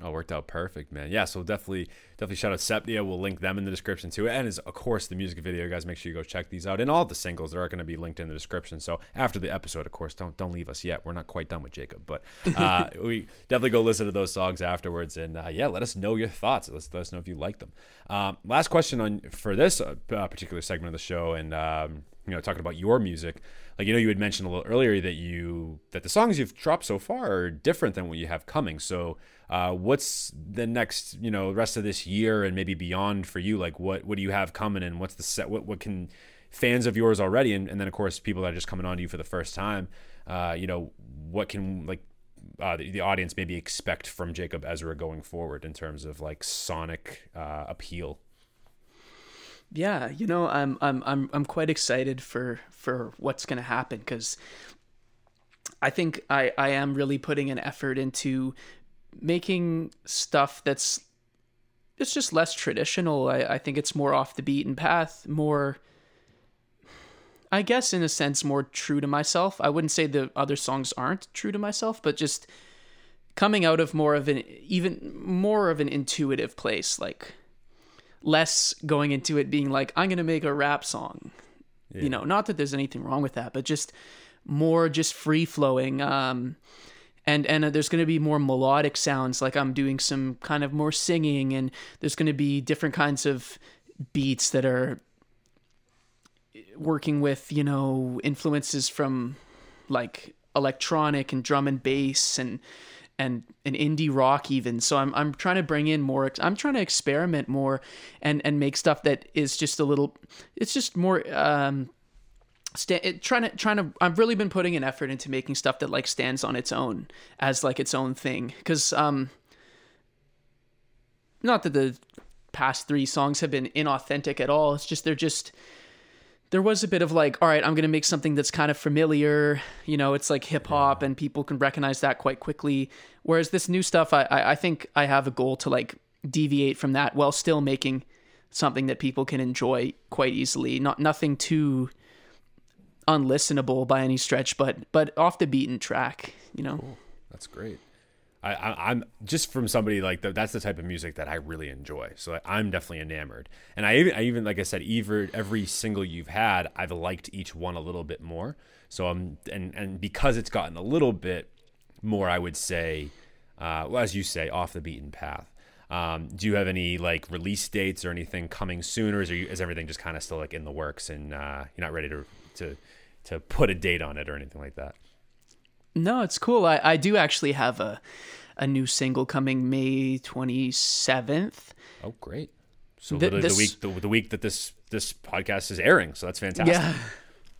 Oh, worked out perfect, man. Yeah, so definitely, definitely shout out Sepnia. We'll link them in the description too, and as of course the music video, guys. Make sure you go check these out, and all the singles that are going to be linked in the description. So after the episode, of course, don't don't leave us yet. We're not quite done with Jacob, but uh, we definitely go listen to those songs afterwards, and uh, yeah, let us know your thoughts. Let's let us know if you like them. Um, last question on for this uh, uh, particular segment of the show, and um, you know, talking about your music, like you know, you had mentioned a little earlier that you that the songs you've dropped so far are different than what you have coming. So, uh, what's the next, you know, rest of this year and maybe beyond for you? Like, what what do you have coming, and what's the set? What what can fans of yours already, and, and then of course people that are just coming on to you for the first time, uh, you know, what can like uh, the, the, audience maybe expect from Jacob Ezra going forward in terms of like sonic uh, appeal? Yeah, you know, I'm I'm I'm I'm quite excited for for what's going to happen because I think I I am really putting an effort into making stuff that's it's just less traditional. I I think it's more off the beaten path, more I guess in a sense more true to myself. I wouldn't say the other songs aren't true to myself, but just coming out of more of an even more of an intuitive place, like less going into it being like I'm going to make a rap song. Yeah. You know, not that there's anything wrong with that, but just more just free flowing um and and uh, there's going to be more melodic sounds like I'm doing some kind of more singing and there's going to be different kinds of beats that are working with you know influences from like electronic and drum and bass and and an indie rock even. So i'm i'm trying to bring in more i'm trying to experiment more and and make stuff that is just a little it's just more um st- trying to trying to I've really been putting an effort into making stuff that like stands on its own as like its own thing. Cuz um not that the past 3 songs have been inauthentic at all. It's just they're just there was a bit of like, all right, I'm gonna make something that's kind of familiar. You know, it's like hip hop, and people can recognize that quite quickly. Whereas this new stuff, I I think I have a goal to like deviate from that while still making something that people can enjoy quite easily. Not nothing too unlistenable by any stretch, but but off the beaten track. You know, cool. that's great. I, am just from somebody like the, that's the type of music that I really enjoy. So I'm definitely enamored. And I even I even like I said, even every single you've had, I've liked each one a little bit more. So I'm and and because it's gotten a little bit more, I would say, uh, well, as you say, off the beaten path. Um, do you have any like release dates or anything coming soon, or is, you, is everything just kind of still like in the works and uh, you're not ready to to to put a date on it or anything like that? No, it's cool. I, I do actually have a a new single coming May 27th. Oh, great. So the, this, the week the, the, week that this this podcast is airing, so that's fantastic. Yeah.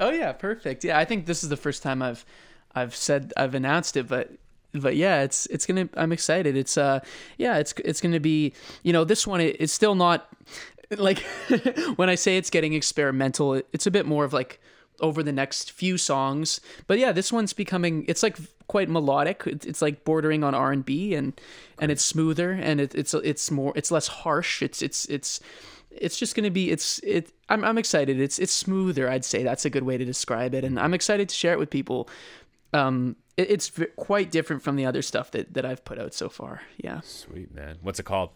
Oh yeah, perfect. Yeah, I think this is the first time I've I've said I've announced it, but but yeah, it's it's gonna. I'm excited. It's uh yeah, it's it's gonna be you know this one. It, it's still not like when I say it's getting experimental. It, it's a bit more of like over the next few songs. But yeah, this one's becoming it's like quite melodic. It's, like bordering on R and B, and and it's smoother and it, it's it's more it's less harsh. It's it's it's it's just gonna be it's it. I'm I'm excited. It's it's smoother. I'd say that's a good way to describe it, and I'm excited to share it with people. Um, it, it's v- quite different from the other stuff that that I've put out so far. Yeah. Sweet man. What's it called?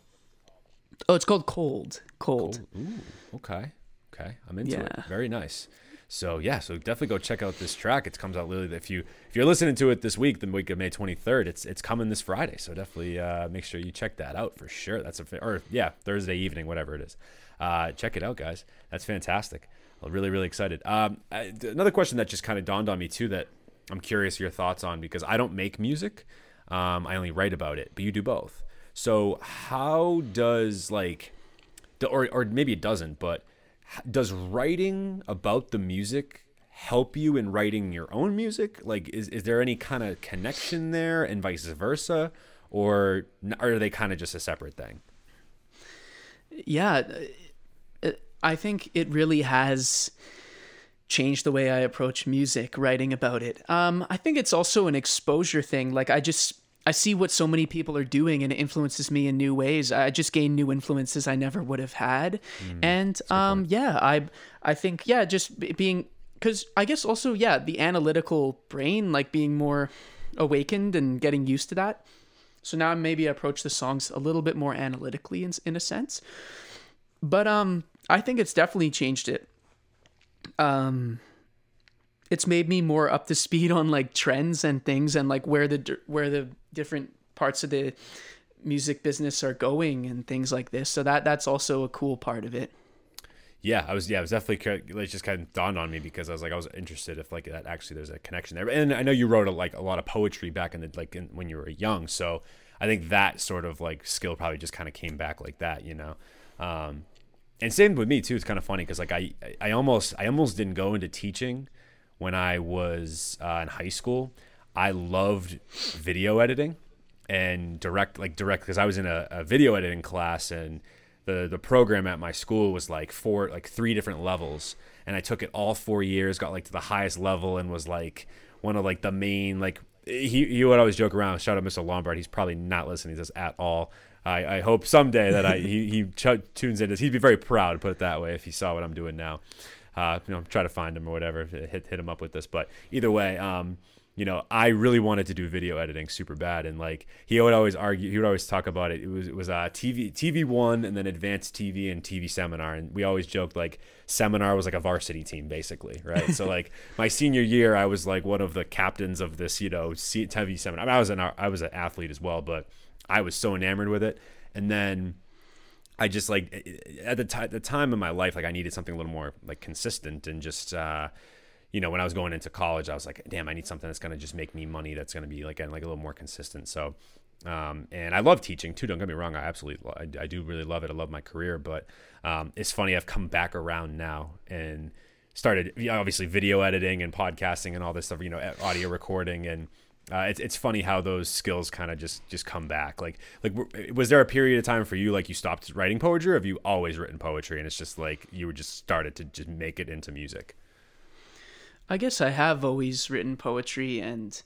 Oh, it's called Cold. Cold. Cold. Ooh, okay. Okay. I'm into yeah. it. Very nice. So yeah, so definitely go check out this track. It comes out literally if you if you're listening to it this week, the week of May 23rd, it's it's coming this Friday. So definitely uh, make sure you check that out for sure. That's a or yeah Thursday evening, whatever it is. Uh, check it out, guys. That's fantastic. I'm really really excited. Um, I, another question that just kind of dawned on me too that I'm curious your thoughts on because I don't make music. Um, I only write about it, but you do both. So how does like, or or maybe it doesn't, but does writing about the music help you in writing your own music? Like, is, is there any kind of connection there and vice versa? Or are they kind of just a separate thing? Yeah, I think it really has changed the way I approach music, writing about it. Um, I think it's also an exposure thing. Like, I just I see what so many people are doing and it influences me in new ways. I just gain new influences I never would have had. Mm, and um yeah, I I think yeah, just being cuz I guess also yeah, the analytical brain like being more awakened and getting used to that. So now maybe I approach the songs a little bit more analytically in in a sense. But um I think it's definitely changed it. Um it's made me more up to speed on like trends and things and like where the where the different parts of the music business are going and things like this. So that that's also a cool part of it. yeah, I was yeah, it was definitely just kind of dawned on me because I was like I was interested if like that actually there's a connection there. And I know you wrote a, like a lot of poetry back in the like in, when you were young, so I think that sort of like skill probably just kind of came back like that, you know. Um, and same with me too. It's kind of funny because like I I almost I almost didn't go into teaching when I was uh, in high school. I loved video editing and direct like direct because I was in a, a video editing class and the the program at my school was like four like three different levels and I took it all four years got like to the highest level and was like one of like the main like he he would always joke around shout out Mr. Lombard he's probably not listening to this at all I, I hope someday that I he, he ch- tunes in This. he'd be very proud put it that way if he saw what I'm doing now uh, you know try to find him or whatever hit hit him up with this but either way um you know, I really wanted to do video editing super bad, and like he would always argue, he would always talk about it. It was it was uh, TV TV one, and then advanced TV and TV seminar, and we always joked like seminar was like a varsity team basically, right? so like my senior year, I was like one of the captains of this, you know, TV seminar. I, mean, I was an I was an athlete as well, but I was so enamored with it, and then. I just like at the, t- the time in my life, like I needed something a little more like consistent and just uh, you know, when I was going into college, I was like, damn, I need something that's going to just make me money. That's going to be like, like a little more consistent. So, um, and I love teaching too. Don't get me wrong. I absolutely, I, I do really love it. I love my career, but, um, it's funny. I've come back around now and started obviously video editing and podcasting and all this stuff, you know, audio recording. And, uh, it's, it's funny how those skills kind of just, just come back. Like, like, was there a period of time for you, like you stopped writing poetry or have you always written poetry and it's just like, you were just started to just make it into music? I guess I have always written poetry and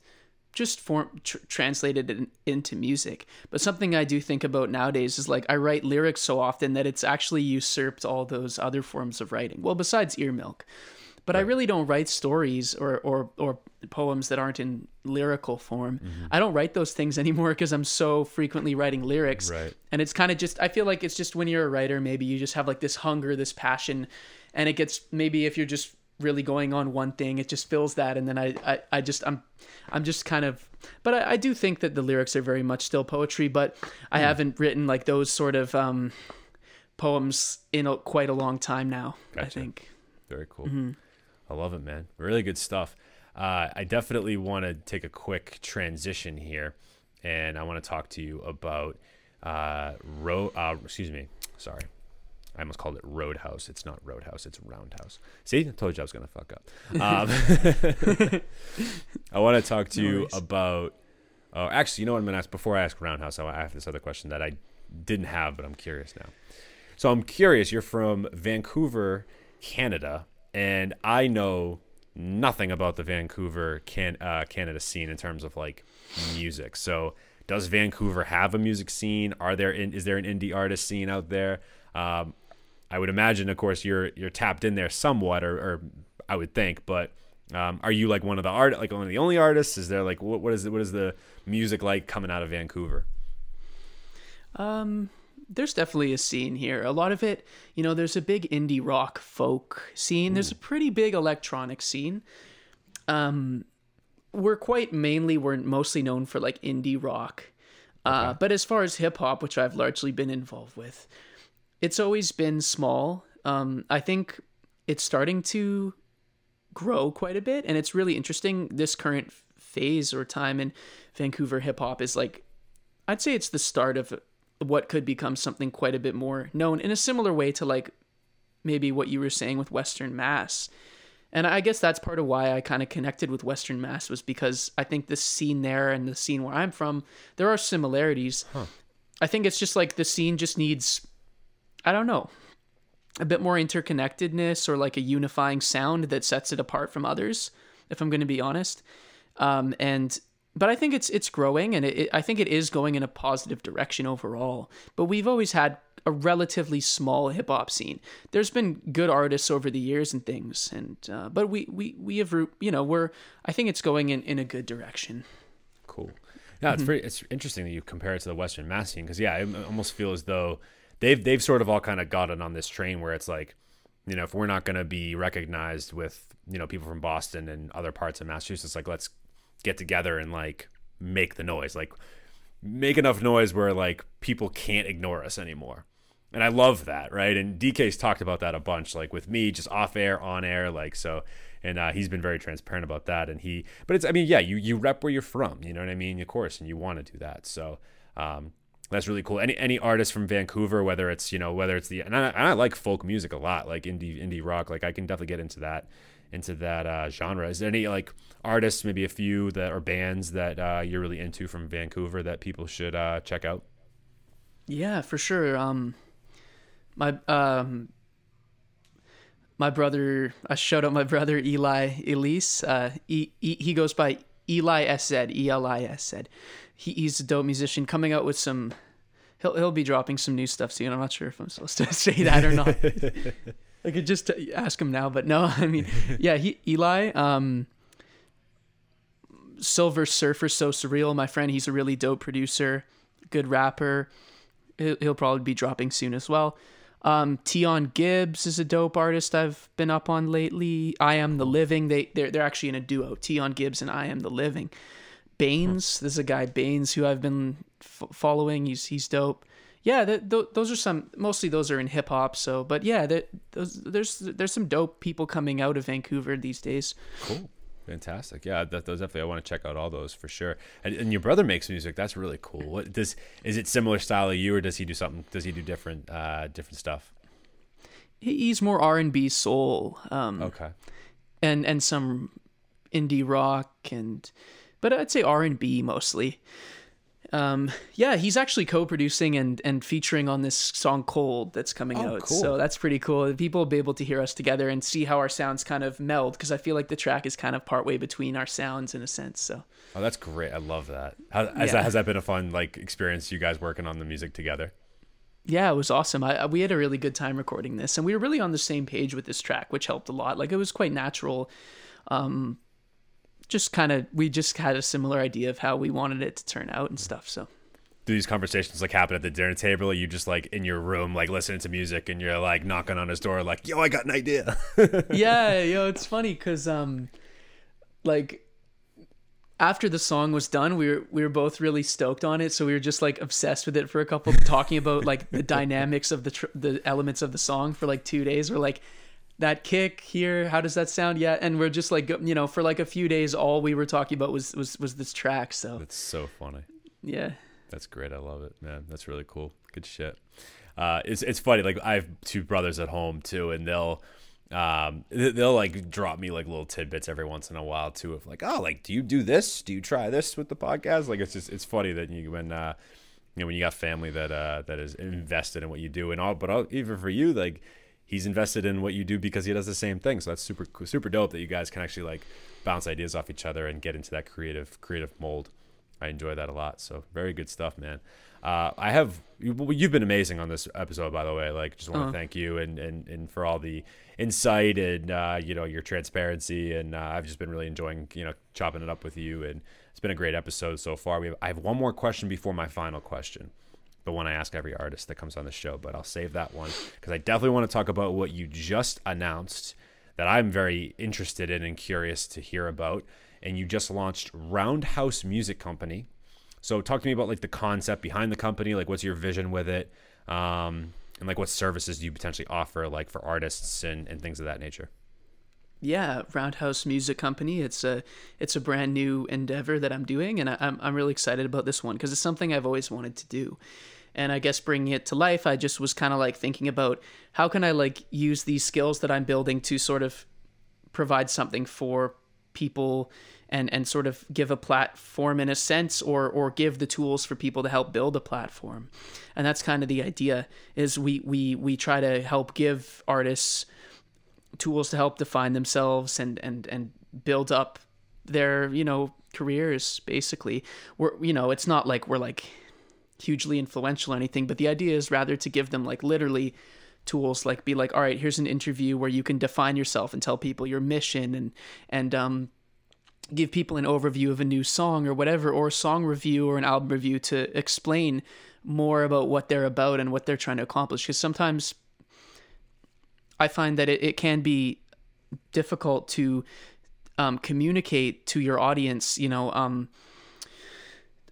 just form tr- translated it into music. But something I do think about nowadays is like I write lyrics so often that it's actually usurped all those other forms of writing. Well, besides EARMILK. But right. I really don't write stories or, or, or poems that aren't in lyrical form. Mm-hmm. I don't write those things anymore because I'm so frequently writing lyrics. Right. And it's kind of just, I feel like it's just when you're a writer, maybe you just have like this hunger, this passion, and it gets maybe if you're just really going on one thing it just fills that and then i i, I just i'm i'm just kind of but I, I do think that the lyrics are very much still poetry but i mm. haven't written like those sort of um poems in a, quite a long time now gotcha. i think very cool mm-hmm. I love it man really good stuff uh, i definitely want to take a quick transition here and i want to talk to you about uh, ro- uh excuse me sorry I almost called it Roadhouse. It's not Roadhouse. It's Roundhouse. See, I told you I was gonna fuck up. Um, I want to talk to no you worries. about. Oh, actually, you know what I'm gonna ask before I ask Roundhouse. I have this other question that I didn't have, but I'm curious now. So I'm curious. You're from Vancouver, Canada, and I know nothing about the Vancouver, can, uh, Canada scene in terms of like music. So does Vancouver have a music scene? Are there in, is there an indie artist scene out there? Um, I would imagine, of course, you're you're tapped in there somewhat, or, or I would think. But um, are you like one of the art, like one of the only artists? Is there like what what is what is the music like coming out of Vancouver? Um, there's definitely a scene here. A lot of it, you know, there's a big indie rock folk scene. There's a pretty big electronic scene. Um, we're quite mainly we're mostly known for like indie rock. Uh, okay. but as far as hip hop, which I've largely been involved with, it's always been small. Um, I think it's starting to grow quite a bit, and it's really interesting. This current phase or time in Vancouver hip hop is like, I'd say it's the start of what could become something quite a bit more known in a similar way to like maybe what you were saying with Western Mass. And I guess that's part of why I kind of connected with Western Mass was because I think the scene there and the scene where I'm from, there are similarities. Huh. I think it's just like the scene just needs I don't know, a bit more interconnectedness or like a unifying sound that sets it apart from others, if I'm going to be honest. Um, and but I think it's it's growing, and it, it, I think it is going in a positive direction overall. But we've always had a relatively small hip hop scene. There's been good artists over the years and things, and uh, but we we we have you know we're I think it's going in in a good direction. Cool. Yeah, it's mm-hmm. pretty. It's interesting that you compare it to the Western Mass scene because yeah, I almost feel as though they've they've sort of all kind of gotten on this train where it's like, you know, if we're not going to be recognized with you know people from Boston and other parts of Massachusetts, like let's get together and like make the noise, like make enough noise where like people can't ignore us anymore. and I love that, right? And DK's talked about that a bunch, like with me, just off air, on air, like so. And uh, he's been very transparent about that. And he, but it's, I mean, yeah, you you rep where you're from, you know what I mean, of course, and you want to do that. So um, that's really cool. Any any artist from Vancouver, whether it's you know whether it's the and I, and I like folk music a lot, like indie indie rock, like I can definitely get into that into that uh, genre. Is there any like artists, maybe a few that are bands that uh, you're really into from Vancouver that people should uh, check out? Yeah, for sure. Um, my um, my brother. I showed up my brother Eli Elise. Uh, he, he goes by Eli SZ, E L I S Z. He, he's a dope musician coming out with some. He'll he'll be dropping some new stuff soon. I'm not sure if I'm supposed to say that or not. I could just ask him now, but no. I mean, yeah, he Eli. Um, Silver Surfer, so surreal. My friend, he's a really dope producer, good rapper. He'll, probably be dropping soon as well. Um, Tion Gibbs is a dope artist I've been up on lately. I Am the Living. They they're they're actually in a duo. Tion Gibbs and I Am the Living. Baines, this is a guy Baines who I've been f- following. He's he's dope. Yeah, th- th- those are some. Mostly those are in hip hop. So, but yeah, those, there's there's some dope people coming out of Vancouver these days. Cool. Fantastic. Yeah, that, those definitely. I want to check out all those for sure. And, and, your brother makes music. That's really cool. What does is it similar style of you, or does he do something? Does he do different uh, different stuff? He's more R and B soul. Um, okay. And and some indie rock and, but I'd say R and B mostly. Um, yeah, he's actually co-producing and and featuring on this song "Cold" that's coming oh, out. Cool. So that's pretty cool. People will be able to hear us together and see how our sounds kind of meld because I feel like the track is kind of partway between our sounds in a sense. So. Oh, that's great! I love that. How, has, yeah. that has that been a fun like experience? You guys working on the music together? Yeah, it was awesome. I, we had a really good time recording this, and we were really on the same page with this track, which helped a lot. Like it was quite natural. Um, just kind of we just had a similar idea of how we wanted it to turn out and stuff. So do these conversations like happen at the dinner table? Or you just like in your room, like listening to music, and you're like knocking on his door, like, "Yo, I got an idea." yeah, yo, it's funny because um, like after the song was done, we were we were both really stoked on it. So we were just like obsessed with it for a couple, talking about like the dynamics of the tr- the elements of the song for like two days. We're like, that kick here how does that sound? Yeah and we're just like you know for like a few days all we were talking about was was was this track so. That's so funny. Yeah. That's great. I love it man. That's really cool. Good shit. Uh it's it's funny like i have two brothers at home too and they'll um they'll like drop me like little tidbits every once in a while too of like oh like do you do this? Do you try this with the podcast? Like it's just it's funny that you when uh you know when you got family that uh that is invested in what you do and all but all, even for you like he's invested in what you do because he does the same thing. So that's super super dope that you guys can actually like bounce ideas off each other and get into that creative creative mold. I enjoy that a lot. So very good stuff, man. Uh, I have you've been amazing on this episode, by the way. Like, just want to uh-huh. thank you and, and and for all the insight and uh, you know your transparency. And uh, I've just been really enjoying you know chopping it up with you. And it's been a great episode so far. We have, I have one more question before my final question the one I ask every artist that comes on the show, but I'll save that one because I definitely want to talk about what you just announced that I'm very interested in and curious to hear about. And you just launched Roundhouse Music Company. So talk to me about like the concept behind the company, like what's your vision with it, um, and like what services do you potentially offer, like for artists and, and things of that nature. Yeah, Roundhouse Music Company. It's a it's a brand new endeavor that I'm doing, and I, I'm I'm really excited about this one because it's something I've always wanted to do and I guess bringing it to life, I just was kind of like thinking about how can I like use these skills that I'm building to sort of provide something for people and and sort of give a platform in a sense or or give the tools for people to help build a platform. And that's kind of the idea is we we we try to help give artists tools to help define themselves and and and build up their you know careers basically. We're you know it's not like we're like hugely influential or anything, but the idea is rather to give them like literally tools like be like all right here's an interview where you can define yourself and tell people your mission and and um give people an overview of a new song or whatever or a song review or an album review to explain more about what they're about and what they're trying to accomplish. Because sometimes i find that it, it can be difficult to um, communicate to your audience you know um,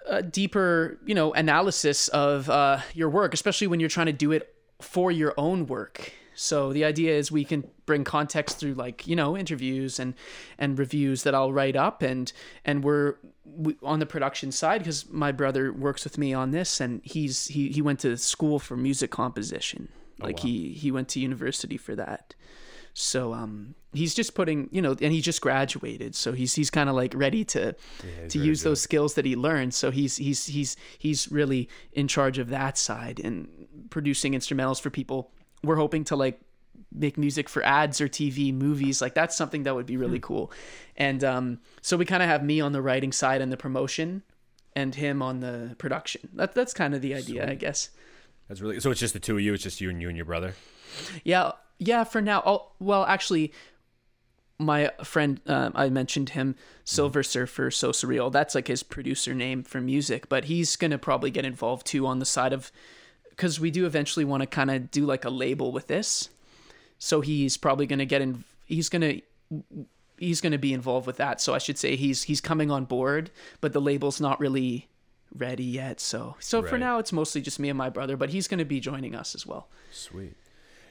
a deeper, you know, analysis of uh, your work, especially when you're trying to do it for your own work. So the idea is we can bring context through like you know interviews and and reviews that I'll write up and and we're we, on the production side because my brother works with me on this and he's he he went to school for music composition like he he went to university for that. So um he's just putting you know and he just graduated so he's he's kind of like ready to he's to use to- those skills that he learned. So he's he's he's he's really in charge of that side and producing instrumentals for people. We're hoping to like make music for ads or TV movies like that's something that would be really cool. And um so we kind of have me on the writing side and the promotion and him on the production. That that's kind of the idea I guess. That's really so. It's just the two of you. It's just you and you and your brother. yeah, yeah. For now, oh, well, actually, my friend um, I mentioned him, Silver Surfer, so surreal. That's like his producer name for music, but he's gonna probably get involved too on the side of because we do eventually want to kind of do like a label with this. So he's probably gonna get in. He's gonna he's gonna be involved with that. So I should say he's he's coming on board, but the label's not really ready yet. So so for now, it's mostly just me and my brother, but he's gonna be joining us as well. Sweet.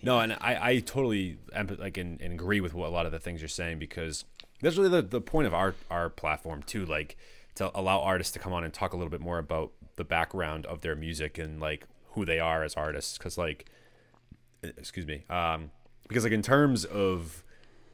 No, and I, I totally like and, and agree with what a lot of the things you're saying because that's really the, the point of our our platform too, like to allow artists to come on and talk a little bit more about the background of their music and like who they are as artists. Because like, excuse me, um, because like in terms of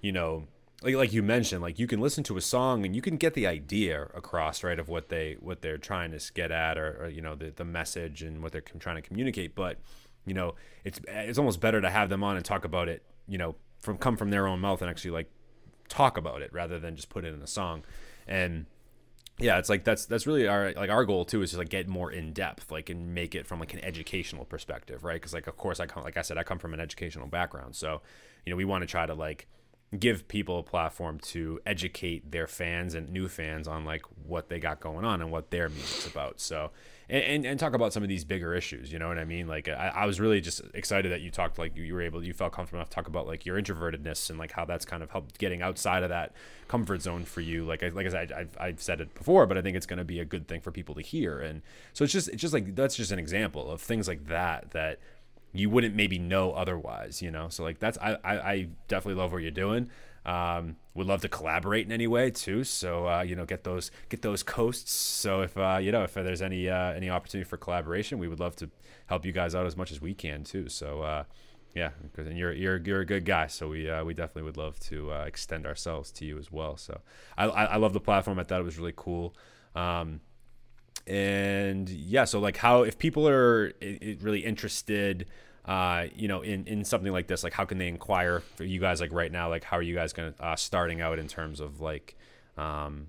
you know like like you mentioned like you can listen to a song and you can get the idea across right of what they what they're trying to get at or, or you know the, the message and what they're com- trying to communicate but you know it's it's almost better to have them on and talk about it you know from come from their own mouth and actually like talk about it rather than just put it in a song. And yeah it's like that's that's really our like our goal too is to like get more in depth like and make it from like an educational perspective right? Because like of course i come like i said i come from an educational background. So you know we want to try to like give people a platform to educate their fans and new fans on like what they got going on and what their music's about. So and, and, and talk about some of these bigger issues you know what i mean? Like I, I was really just excited that you talked like you were able you felt comfortable enough to talk about like your introvertedness and like how that's kind of helped getting outside of that comfort zone for you. Like I, like I said I've, I've said it before but i think it's going to be a good thing for people to hear. And so it's just it's just like that's just an example of things like that that you wouldn't maybe know otherwise, you know. So like that's I I, I definitely love what you're doing. Um, would love to collaborate in any way too. So uh, you know, get those get those coasts. So if uh, you know if there's any uh, any opportunity for collaboration, we would love to help you guys out as much as we can too. So uh, yeah, and you're you're you're a good guy. So we uh, we definitely would love to uh, extend ourselves to you as well. So I I, I love the platform. I thought it was really cool. Um, and yeah so like how if people are really interested uh you know in in something like this like how can they inquire for you guys like right now like how are you guys gonna uh starting out in terms of like um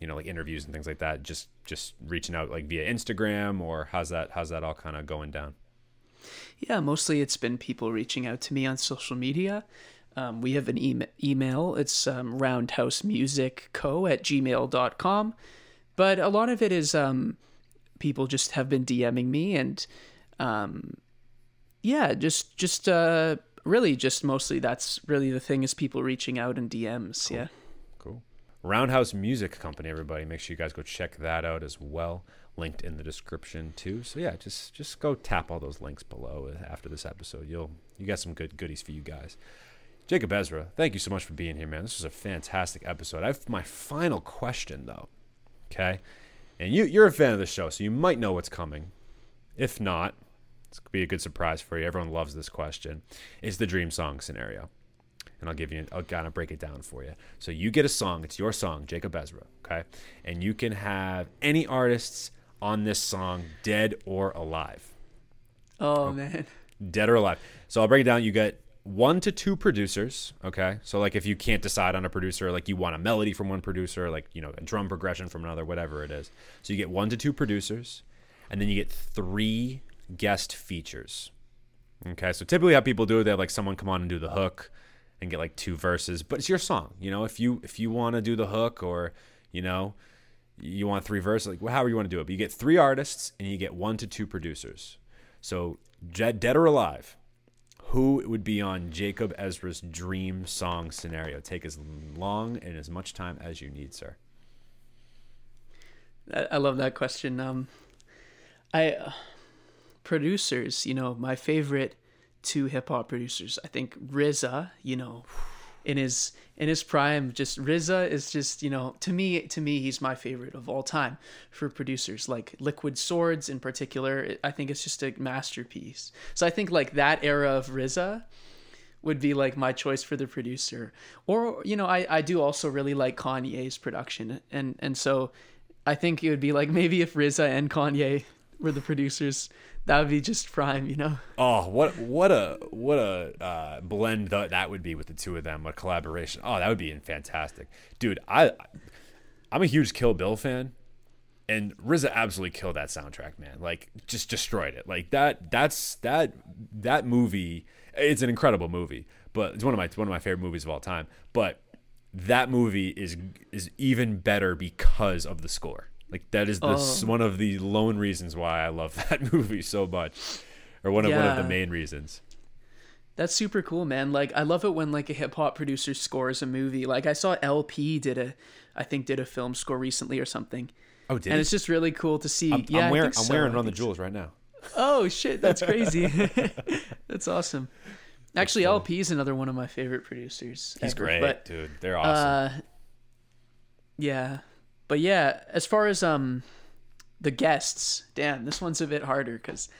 you know like interviews and things like that just just reaching out like via instagram or how's that how's that all kind of going down Yeah, mostly it's been people reaching out to me on social media. Um, we have an e- email. It's um, roundhousemusicco at gmail.com. But a lot of it is um, people just have been DMing me and um, yeah, just just uh, really just mostly that's really the thing is people reaching out in DMs. Yeah. Cool. Roundhouse Music Company, everybody. Make sure you guys go check that out as well. Linked in the description too. So yeah, just just go tap all those links below after this episode. You'll you got some good goodies for you guys. Jacob Ezra, thank you so much for being here, man. This was a fantastic episode. I have my final question though. Okay. And you you're a fan of the show, so you might know what's coming. If not, it's gonna be a good surprise for you. Everyone loves this question. Is the dream song scenario and I'll give you, I'll kind of break it down for you. So you get a song, it's your song, Jacob Ezra, okay? And you can have any artists on this song, dead or alive. Oh, man. Dead or alive. So I'll break it down. You get one to two producers, okay? So like if you can't decide on a producer, like you want a melody from one producer, like, you know, a drum progression from another, whatever it is. So you get one to two producers, and then you get three guest features. Okay, so typically how people do it, they have like someone come on and do the hook and get like two verses, but it's your song. You know, if you if you want to do the hook or you know you want three verses, like however you want to do it, but you get three artists and you get one to two producers. So dead or alive, who would be on Jacob Ezra's dream song scenario? Take as long and as much time as you need, sir. I, love that question. Um, I uh, producers, you know, my favorite two hip hop producers. I think RZA, you know, in his in his prime, just RZA is just you know to me to me he's my favorite of all time for producers. Like Liquid Swords in particular, I think it's just a masterpiece. So I think like that era of RZA would be like my choice for the producer. Or you know, I I do also really like Kanye's production, and and so I think it would be like maybe if RZA and Kanye were the producers, that would be just prime, you know. Oh, what what a what a uh, blend th- that would be with the two of them, a collaboration. Oh, that would be fantastic, dude. I I'm a huge Kill Bill fan, and RZA absolutely killed that soundtrack, man. Like just destroyed it. Like that that's that that movie. It's an incredible movie, but it's one of my one of my favorite movies of all time. But that movie is is even better because of the score. Like that is the Oh. one of the lone reasons why I love that movie so much, or one of one of the main reasons. That's super cool, man. Like I love it when like a hip hop producer scores a movie. Like I saw El-P did a I think did a film score recently or something. Oh, did and he? it's just really cool to see. I'm, yeah, I'm wearing I'm wearing Run the. Jewels right now. Oh shit, that's crazy. that's awesome. Actually, El-P is another one of my favorite producers. He's ever, great, But dude. They're awesome. uh, yeah, but yeah, as far as um the guests, damn, this one's a bit harder because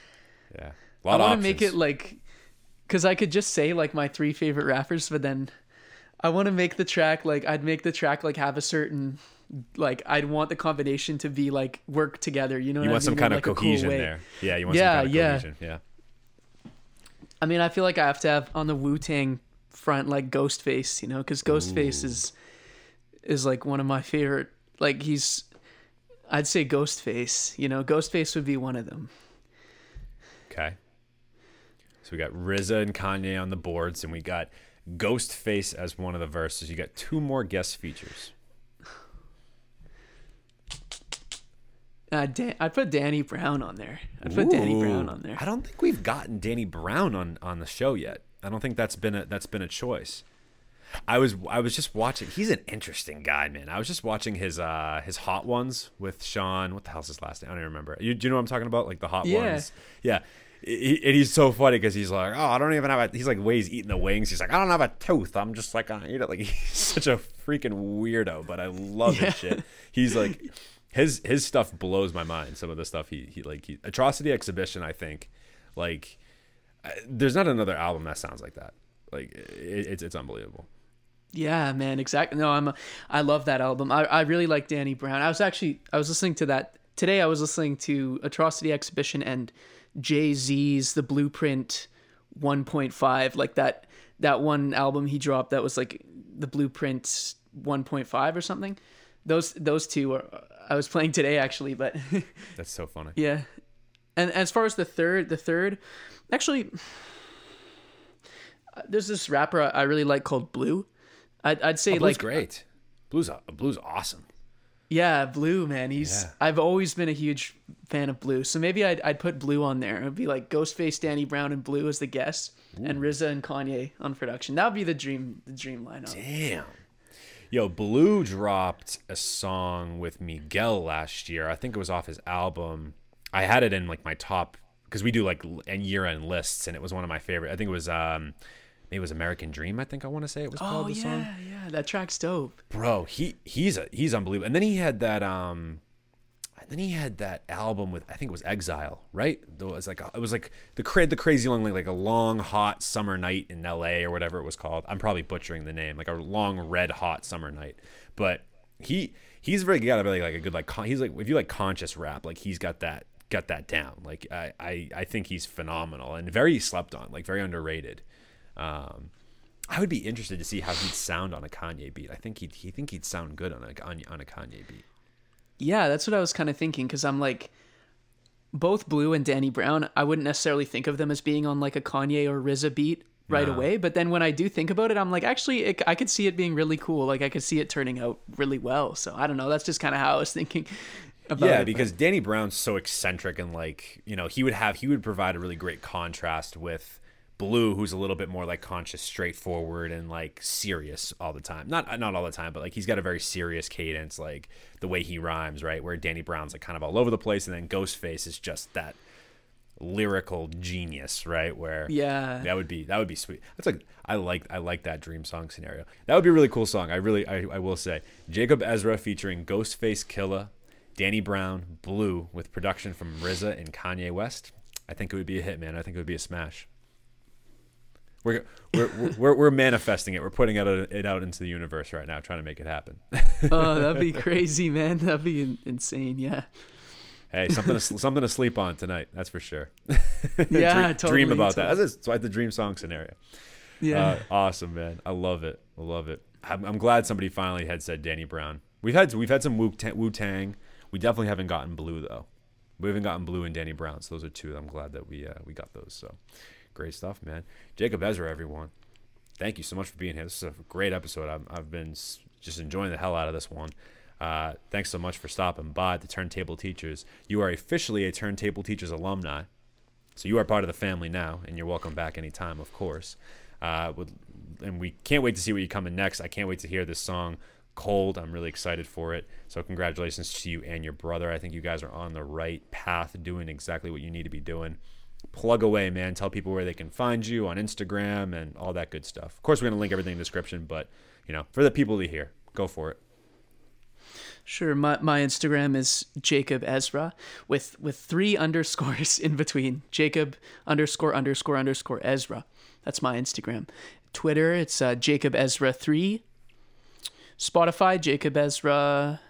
yeah, a I lot of want to make it like, because I could just say like my three favorite rappers, but then I want to make the track like I'd make the track like have a certain like I'd want the combination to be like work together. You know, You what want I some kind In, of like, a cool cohesion there. Yeah, you want Yeah, some kind of yeah. cohesion. Yeah. I mean, I feel like I have to have on the Wu Tang front like Ghostface, you know, because Ghostface is is like one of my favorite. Like he's, I'd say Ghostface. You know, Ghostface would be one of them. Okay. So we got RZA and Kanye on the boards, and we got Ghostface as one of the verses. You got two more guest features. Uh, Dan- I'd put Danny Brown on there. I'd put Danny Brown on there. I don't think we've gotten Danny Brown on on the show yet. I don't think that's been a that's been a choice. I was I was just watching. He's an interesting guy, man. I was just watching his uh his hot ones with Sean. What the hell's his last name? I don't even remember. You, do you know what I'm talking about? Like the hot Yeah. ones. Yeah. He, and he's so funny because he's like, oh, I don't even have a. He's like, the way he's eating the wings. He's like, I don't have a tooth. I'm just like, I eat it. Like he's such a freaking weirdo, but I love Yeah. his shit. He's like, his his stuff blows my mind. Some of the stuff he he like he, atrocity exhibition. I think, like, uh, there's not another album that sounds like that. Like it, it's it's unbelievable. Yeah, man, exactly. No, I'm. A, I love that album. I I really like Danny Brown. I was actually I was listening to that today. I was listening to Atrocity Exhibition and Jay Z's The Blueprint 1.5, like that that one album he dropped that was like the Blueprint 1.5 or something. Those those two are I was playing today actually, but That's so funny. yeah. And as far as the third, the third, actually, uh, there's this rapper I really like called Blu. I'd, I'd say Oh, Blu's like great. Blu's Blu's awesome. Yeah, Blu, man. He's Yeah. I've always been a huge fan of Blu. So maybe I'd I'd put Blu on there. It'd be like Ghostface, Danny Brown, and Blu as the guests, and RZA and Kanye on production. That would be the dream the dream lineup. Damn. Yo, Blu dropped a song with Miguel last year. I think it was off his album. I had it in like my top because we do like and year end lists, and it was one of my favorite. I think it was um it was American Dream. I think I want to say it was Oh called the yeah, song. yeah, yeah, that track's dope. Bro, he he's a he's unbelievable. And then he had that um and then he had that album with I think it was Exile, right? It was like a, it was like the cra- the crazy long like, like a long hot summer night in L.A. or whatever it was called. I'm probably butchering the name, like a long red hot summer night. But he he's very got a really like a good like con- he's like if you like conscious rap, like he's got that got that down. Like I I, I think he's phenomenal and very slept on, like very underrated. Um, I would be interested to see how he'd sound on a Kanye beat. I think he'd he think he'd sound good on a on, on a Kanye beat. Yeah, that's what I was kind of thinking because I'm like, both Blu and Danny Brown. I wouldn't necessarily think of them as being on like a Kanye or RZA beat right No. away. But then when I do think about it, I'm like, actually, it, I could see it being really cool. Like I could see it turning out really well. So I don't know. That's just kind of how I was thinking about Yeah, it. because Danny Brown's so eccentric and like you know he would have he would provide a really great contrast with Blu, who's a little bit more like conscious, straightforward, and like serious all the time. Not not all the time, but like he's got a very serious cadence, like the way he rhymes, right? Where Danny Brown's like kind of all over the place, and then Ghostface is just that lyrical genius, right? Where Yeah. that would be that would be sweet. That's like I like I like that dream song scenario. That would be a really cool song. I really I, I will say Jacob Ezra featuring Ghostface Killah, Danny Brown, Blu with production from RZA and Kanye West. I think it would be a hit, man. I think it would be a smash. We're we're we're, we're manifesting it. We're putting it out, it out into the universe right now, trying to make it happen. oh, that'd be crazy, man. That'd be in- insane. Yeah. Hey, something to, something to sleep on tonight. That's for sure. Yeah, dream, totally, dream about that. totally. That's it's like the dream song scenario. Yeah. Uh, awesome, man. I love it. I love it. I'm, I'm glad somebody finally had said Danny Brown. We've had we've had some Wu Tang. We definitely haven't gotten Blu though. We haven't gotten Blu and Danny Brown. So those are two. I'm glad that we uh, we got those. So great stuff, man. Jacob Ezra, everyone. Thank you so much for being here. This is a great episode. I've, I've been just enjoying the hell out of this one. Uh, thanks so much for stopping by the Turntable Teachers. You are officially a Turntable Teachers alumni. So you are part of the family now, and you're welcome back anytime, of course. Uh, with, and we can't wait to see what you come in next. I can't wait to hear this song, Cold. I'm really excited for it. So congratulations to you and your brother. I think you guys are on the right path, doing exactly what you need to be doing. Plug away, man. Tell people where they can find you on Instagram and all that good stuff. Of course, we're gonna link everything in the description, but you know, for the people to hear, go for it. Sure. My my Instagram is Jacob Ezra with with three underscores in between. Jacob underscore underscore underscore Ezra. That's my Instagram. Twitter, it's uh, Jacob Ezra three. Spotify, Jacob Ezra.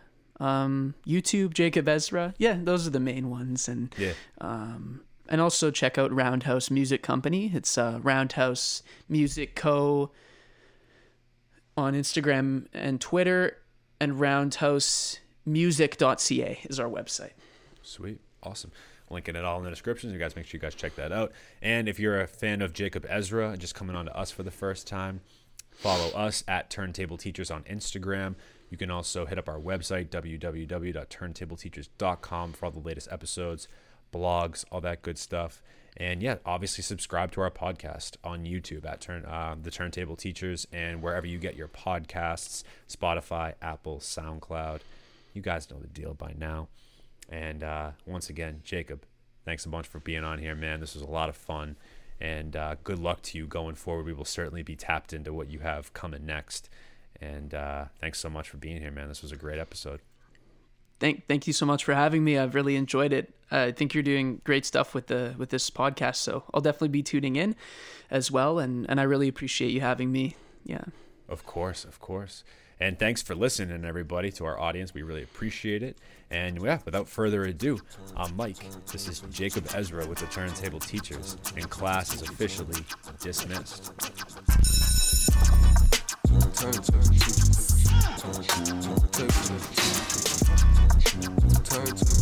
Um, YouTube, Jacob Ezra. Yeah, those are the main ones. And Yeah. And also check out Roundhouse Music Company. It's uh, Roundhouse Music Co. on Instagram and Twitter, and roundhousemusic.ca is our website. Sweet. Awesome. Linking it all in the description. You guys make sure you guys check that out. And if you're a fan of Jacob Ezra and just coming on to us for the first time, follow us at Turntable Teachers on Instagram. You can also hit up our website, www.turntableteachers.com, for all the latest episodes, blogs, all that good stuff. And yeah, obviously subscribe to our podcast on YouTube at Turn uh, the Turntable Teachers and wherever you get your podcasts, Spotify, Apple, SoundCloud. You guys know the deal by now. And uh, once again, Jacob, thanks a bunch for being on here, man. This was a lot of fun. And uh, good luck to you going forward. We will certainly be tapped into what you have coming next. And uh, thanks so much for being here, man. This was a great episode. Thank thank you so much for having me. I've really enjoyed it. Uh, I think you're doing great stuff with the with this podcast, so I'll definitely be tuning in as well. And and I really appreciate you having me. Yeah. Of course, of course. And thanks for listening, everybody, to our audience. We really appreciate it. And yeah, without further ado, I'm Mike. This is Jacob Ezra with the Turntable Teachers, and class is officially dismissed. Turn to the teachers. Turn, turn, turn to.